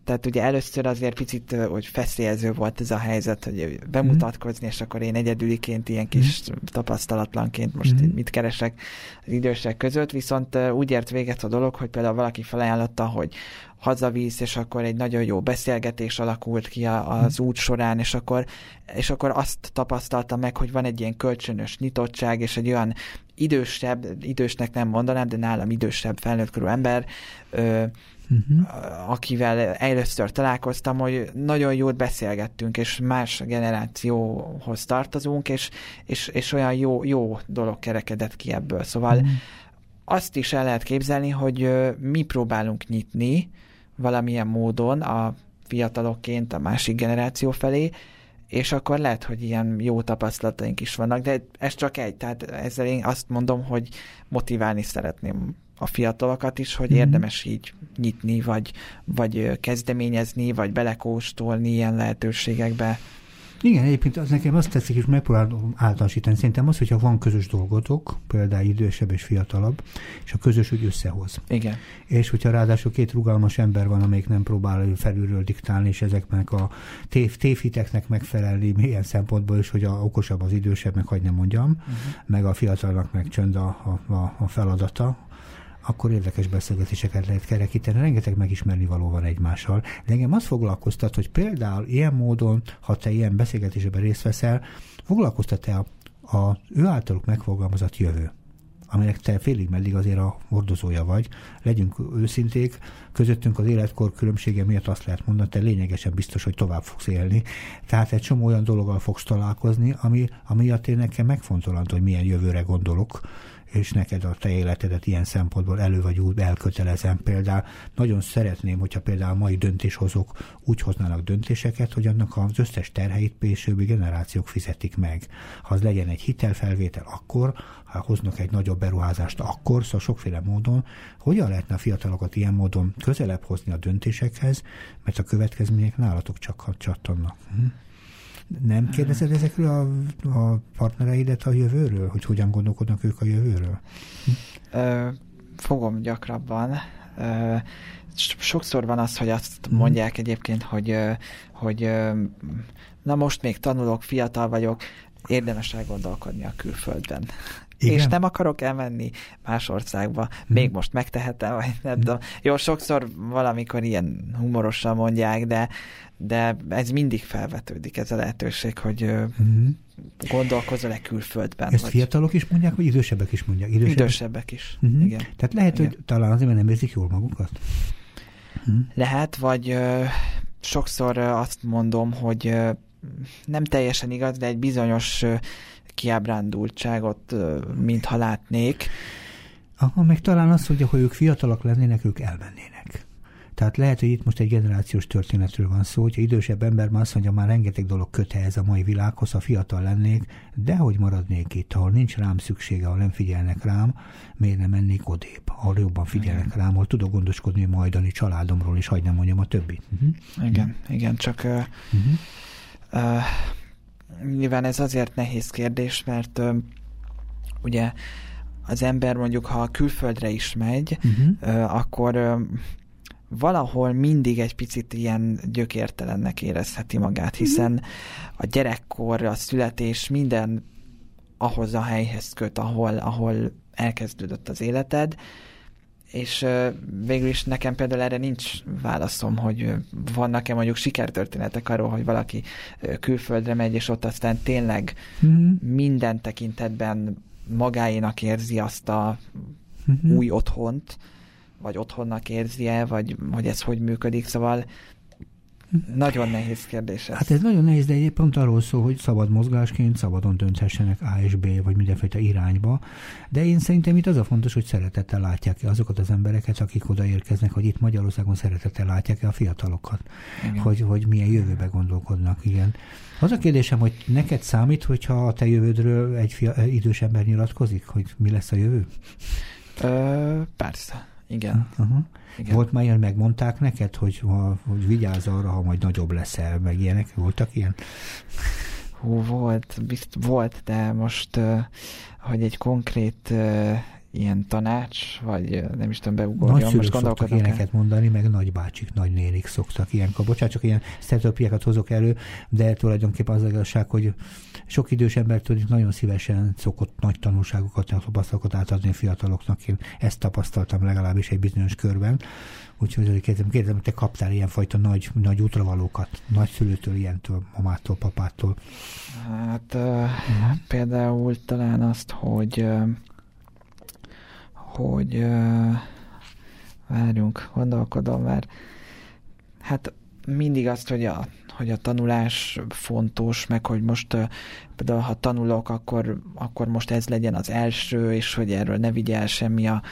tehát ugye először azért picit, hogy feszélyező volt ez a helyzet, hogy bemutatkozni, mm. és akkor én egyedüliként, ilyen kis mm. tapasztalatlanként most mm. mit keresek az idősek között, viszont úgy ért véget a dolog, hogy például valaki felajánlotta, hogy hazavisz, és akkor egy nagyon jó beszélgetés alakult ki az út során, és akkor, és akkor azt tapasztaltam meg, hogy van egy ilyen kölcsönös nyitottság, és egy olyan idősebb, idősnek nem mondanám, de nálam idősebb felnőttkorú ember, ö, uh-huh. akivel először találkoztam, hogy nagyon jót beszélgettünk, és más generációhoz tartozunk, és, és, és olyan jó, jó dolog kerekedett ki ebből. Szóval uh-huh. azt is el lehet képzelni, hogy mi próbálunk nyitni valamilyen módon a fiatalokként a másik generáció felé, és akkor lehet, hogy ilyen jó tapasztalataink is vannak, de ez csak egy, tehát ezzel én azt mondom, hogy motiválni szeretném a fiatalokat is, hogy mm. érdemes így nyitni, vagy, vagy kezdeményezni, vagy belekóstolni ilyen lehetőségekbe. Igen, egyébként az nekem azt tetszik, és megpróbálom általánosítani. Szerintem az, hogyha van közös dolgotok, például idősebb és fiatalabb, és a közös úgy összehoz. Igen. És hogyha ráadásul két rugalmas ember van, amelyik nem próbál felülről diktálni, és ezeknek a tév, tévhiteknek megfelelni milyen szempontból is, hogy a okosabb az idősebb, meg hogy nem mondjam, uh-huh. meg a fiatalnak meg csönd a, a, a feladata, akkor érdekes beszélgetéseket lehet kerekíteni, rengeteg megismerni való van egymással. De engem azt foglalkoztat, hogy például ilyen módon, ha te ilyen beszélgetésben részt veszel, foglalkoztat-e a, a ő általuk megfogalmazott jövő? aminek te félig meddig azért a hordozója vagy. Legyünk őszinték, közöttünk az életkor különbsége miatt azt lehet mondani, te lényegesen biztos, hogy tovább fogsz élni. Tehát egy csomó olyan dologgal fogsz találkozni, ami, amiatt én nekem megfontolandó, hogy milyen jövőre gondolok, és neked a te életedet ilyen szempontból elő vagy úgy elkötelezem. Például nagyon szeretném, hogyha például a mai döntéshozók úgy hoznának döntéseket, hogy annak az összes terheit későbbi generációk fizetik meg. Ha az legyen egy hitelfelvétel, akkor, ha hoznak egy nagyobb beruházást, akkor, szóval sokféle módon, hogyan lehetne a fiatalokat ilyen módon közelebb hozni a döntésekhez, mert a következmények nálatok csak csattannak. Hm? Nem kérdezed ezekről a, a partnereidet a jövőről, hogy hogyan gondolkodnak ők a jövőről? Ö, fogom gyakrabban. Ö, sokszor van az, hogy azt mhm. mondják egyébként, hogy, hogy na most még tanulok, fiatal vagyok, érdemes elgondolkodni a külföldben. Igen? És nem akarok elmenni más országba, hmm. még most megtehetem, vagy nem hmm. tudom. Jó, sokszor valamikor ilyen humorosan mondják, de, de ez mindig felvetődik, ez a lehetőség, hogy hmm. gondolkozol-e külföldben. Ezt vagy... fiatalok is mondják, vagy idősebbek is mondják? Idősebbek, idősebbek is, hmm. igen. Tehát lehet, igen. hogy talán azért, mert nem érzik jól magukat? Hmm. Lehet, vagy ö, sokszor azt mondom, hogy ö, nem teljesen igaz, de egy bizonyos kiábrándultságot, mintha látnék. Aha, meg talán mondja, hogy ők fiatalok lennének, ők elmennének. Tehát lehet, hogy itt most egy generációs történetről van szó, hogyha idősebb ember már azt mondja, már rengeteg dolog köte ez a mai világhoz, ha fiatal lennék, de hogy maradnék itt, ahol nincs rám szüksége, ahol nem figyelnek rám, miért nem mennék odébb, ahol jobban figyelnek igen. rám, ahol tudok gondoskodni a majdani családomról, és hagyd nem mondjam a többit. Uh-huh. Igen, igen, csak uh, uh-huh. uh, nyilván ez azért nehéz kérdés, mert uh, ugye az ember mondjuk, ha külföldre is megy, uh-huh. uh, akkor uh, valahol mindig egy picit ilyen gyökértelennek érezheti magát, mhm. hiszen a gyerekkor, a születés minden ahhoz a helyhez köt, ahol, ahol elkezdődött az életed, és végül is nekem például erre nincs válaszom, hogy vannak-e mondjuk sikertörténetek arról, hogy valaki külföldre megy, és ott aztán tényleg mm-hmm. minden tekintetben magáénak érzi azt a mm-hmm. új otthont, vagy otthonnak érzi -e, vagy hogy ez hogy működik, szóval nagyon nehéz kérdés ez. Hát ez nagyon nehéz, de egyébként pont arról szól, hogy szabad mozgásként szabadon dönthessenek A és B, vagy mindenféle irányba. De én szerintem itt az a fontos, hogy szeretettel látják -e azokat az embereket, akik odaérkeznek, hogy itt Magyarországon szeretettel látják-e a fiatalokat, hogy, hogy milyen jövőbe gondolkodnak. Igen. Az a kérdésem, hogy neked számít, hogyha a te jövődről egy fia, idős ember nyilatkozik, hogy mi lesz a jövő? Ö, persze. Igen. Uh-huh. Igen. Volt már ilyen, megmondták neked, hogy, ha, hogy vigyázz arra, ha majd nagyobb leszel, meg ilyenek? Voltak ilyen? Hú, volt, bizt, volt, de most, hogy egy konkrét ilyen tanács, vagy nem is tudom, beugorjam, most szoktak ilyeneket mondani, meg nagybácsik, nagynénik szoktak ilyenkor. Bocsánat, csak ilyen sztereotípiákat hozok elő, de tulajdonképpen az igazság, hogy sok idős embertől nagyon szívesen szokott nagy tanulságokat, tapasztalatokat átadni a fiataloknak. Én ezt tapasztaltam legalábbis egy bizonyos körben. Úgyhogy kérdezem, kérdezem, hogy te kaptál ilyenfajta nagy, nagy útravalókat, nagyszülőtől, ilyentől, mamától, papától? Hát uh, uh-huh. például talán azt, hogy uh, hogy uh, várjunk, gondolkodom, mert hát mindig azt, hogy a, hogy a tanulás fontos, meg hogy most uh, például ha tanulok, akkor, akkor most ez legyen az első, és hogy erről ne vigye el semmi a,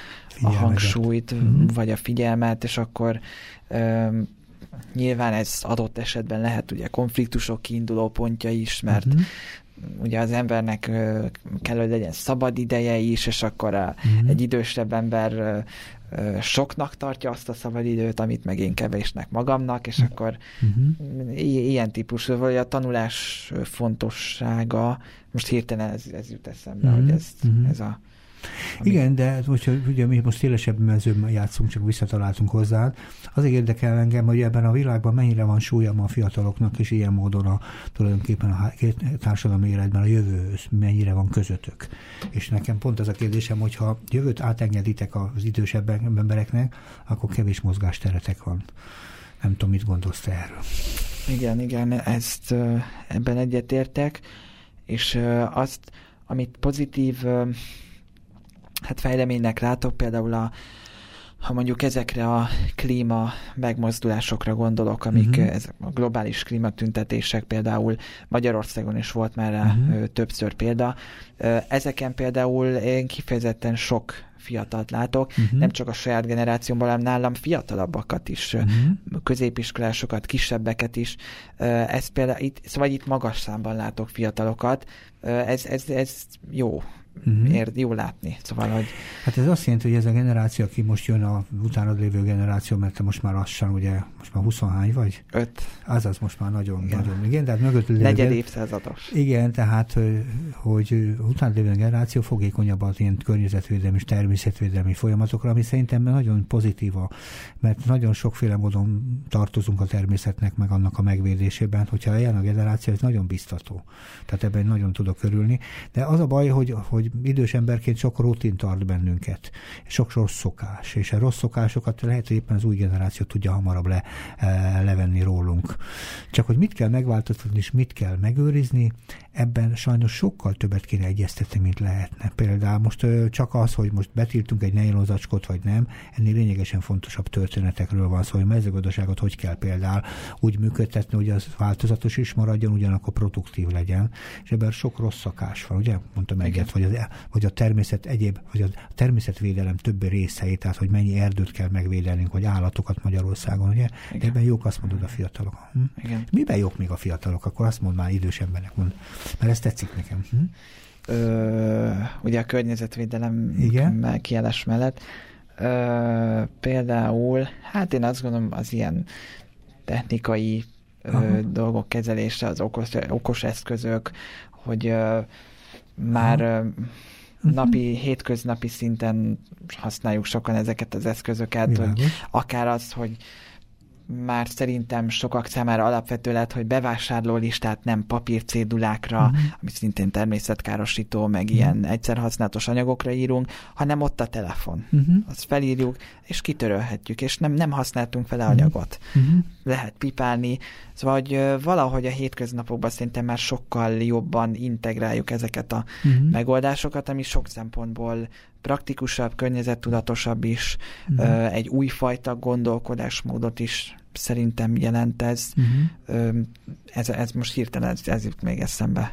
a hangsúlyt, mm-hmm. vagy a figyelmet, és akkor um, nyilván ez adott esetben lehet ugye konfliktusok kiinduló pontja is, mert mm-hmm ugye az embernek kell, hogy legyen szabad ideje is, és akkor a, mm-hmm. egy idősebb ember soknak tartja azt a szabadidőt, amit meg én kevésnek magamnak, és akkor uh-huh. ilyen típusú, vagy a tanulás fontossága, most hirtelen ez, ez jut eszembe, uh-huh. hogy ez, uh-huh. ez a ami... Igen, de hogyha ugye mi most szélesebb mezőben játszunk, csak visszataláltunk hozzá, azért érdekel engem, hogy ebben a világban mennyire van súlya a fiataloknak, és ilyen módon a, tulajdonképpen a társadalmi életben a jövő mennyire van közöttök. És nekem pont az a kérdésem, hogy ha jövőt átengeditek az idősebb embereknek, akkor kevés mozgásteretek van. Nem tudom, mit gondolsz te erről. Igen, igen, ezt ebben egyetértek, és azt, amit pozitív hát fejleménynek látok, például a, ha mondjuk ezekre a klíma megmozdulásokra gondolok, amik uh-huh. ezek a globális klímatüntetések például Magyarországon is volt már uh-huh. többször példa. Ezeken például én kifejezetten sok fiatalt látok, uh-huh. nem csak a saját generációmban, hanem nálam fiatalabbakat is, uh-huh. középiskolásokat, kisebbeket is. Ez például itt, szóval itt magas számban látok fiatalokat. Ez, ez, ez jó uh-huh. ér, jó látni. Szóval, hogy... Hát ez azt jelenti, hogy ez a generáció, aki most jön a utánad lévő generáció, mert te most már lassan, ugye, most már 20 hány vagy? Öt. Azaz most már nagyon, igen. nagyon, igen, tehát mögött lévő... Negyed évszázados. Igen, tehát, hogy utánad lévő generáció fogékonyabb az ilyen környezetvédelmi és természetvédelmi folyamatokra, ami szerintem nagyon pozitíva, mert nagyon sokféle módon tartozunk a természetnek, meg annak a megvédésében, hogyha ilyen a generáció, ez nagyon biztató. Tehát ebben nagyon tudok örülni. De az a baj, hogy, hogy hogy idős emberként sok rutin tart bennünket, sok rossz szokás, és a rossz szokásokat lehet, hogy éppen az új generáció tudja hamarabb le, e, levenni rólunk. Csak hogy mit kell megváltoztatni, és mit kell megőrizni, ebben sajnos sokkal többet kéne egyeztetni, mint lehetne. Például most csak az, hogy most betiltunk egy nejlonzacskot, vagy nem, ennél lényegesen fontosabb történetekről van szó, hogy mezőgazdaságot hogy kell például úgy működtetni, hogy az változatos is maradjon, ugyanakkor produktív legyen, és ebben sok rossz szakás van, ugye? Mondtam egyet, vagy, az, vagy a természet egyéb, vagy a természetvédelem több részeit, tehát hogy mennyi erdőt kell megvédenünk, vagy állatokat Magyarországon, ugye? Igen. Ebben jók azt mondod a fiatalok. Hm? Igen. Miben jók még a fiatalok? Akkor azt mond már idős embernek, mond. Mert ez tetszik nekem. Hm? Ö, ugye a környezetvédelem Igen? kiállás mellett. Ö, például, hát én azt gondolom, az ilyen technikai ö, dolgok kezelése, az okos, okos eszközök, hogy ö, már ö, mhm. napi, hétköznapi szinten használjuk sokan ezeket az eszközöket, hogy akár az, hogy már szerintem sokak számára alapvető lett, hogy bevásárló listát nem papírcédulákra, uh-huh. ami szintén természetkárosító, meg uh-huh. ilyen egyszerhasználatos anyagokra írunk, hanem ott a telefon. Uh-huh. Azt felírjuk, és kitörölhetjük, és nem, nem használtunk vele uh-huh. anyagot. Uh-huh. Lehet pipálni, szóval, hogy valahogy a hétköznapokban szerintem már sokkal jobban integráljuk ezeket a uh-huh. megoldásokat, ami sok szempontból praktikusabb, környezettudatosabb is, uh-huh. egy újfajta gondolkodásmódot is szerintem jelent ez. Uh-huh. Ez, ez most hirtelen ez, ez jut még eszembe.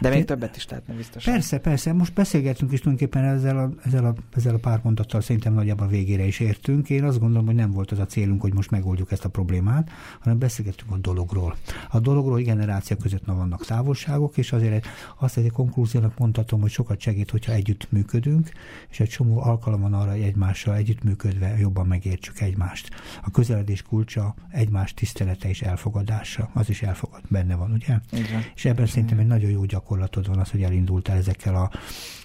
De még többet is lehetne biztosan. Persze, persze. Most beszélgetünk is tulajdonképpen ezzel a, ezzel a, ezzel a pár mondattal szerintem nagyjából a végére is értünk. Én azt gondolom, hogy nem volt az a célunk, hogy most megoldjuk ezt a problémát, hanem beszélgettünk a dologról. A dologról, hogy generáció között na vannak távolságok, és azért azt egy konklúziónak mondhatom, hogy sokat segít, hogyha együtt működünk, és egy csomó alkalom van arra, hogy egymással együttműködve jobban megértsük egymást. A közeledés kulcsa egymás tisztelete és elfogadása, az is elfogad, benne van, ugye? Igen. És ebben szerintem egy nagyon jó gyakorlatod van az, hogy elindultál ezekkel a,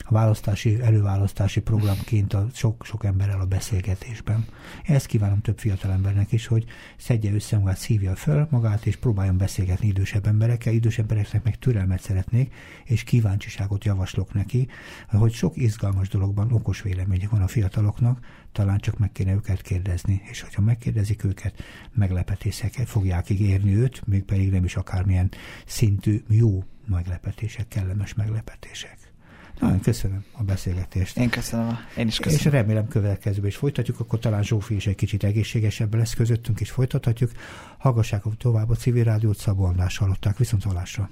választási, előválasztási programként a sok, sok emberrel a beszélgetésben. Ezt kívánom több fiatal embernek is, hogy szedje össze magát, szívja föl magát, és próbáljon beszélgetni idősebb emberekkel. Idősebb embereknek meg türelmet szeretnék, és kíváncsiságot javaslok neki, hogy sok izgalmas dologban okos véleményük van a fiataloknak, talán csak meg kéne őket kérdezni, és hogyha megkérdezik őket, meglepetések fogják ígérni őt, még pedig nem is akármilyen szintű jó meglepetések, kellemes meglepetések. Nagyon köszönöm a beszélgetést. Én köszönöm, én is köszönöm. És remélem következőben is folytatjuk, akkor talán Zsófi is egy kicsit egészségesebb lesz közöttünk, és folytathatjuk. Hallgassák tovább a civil rádiót, Szabó András hallották, viszont hallásra.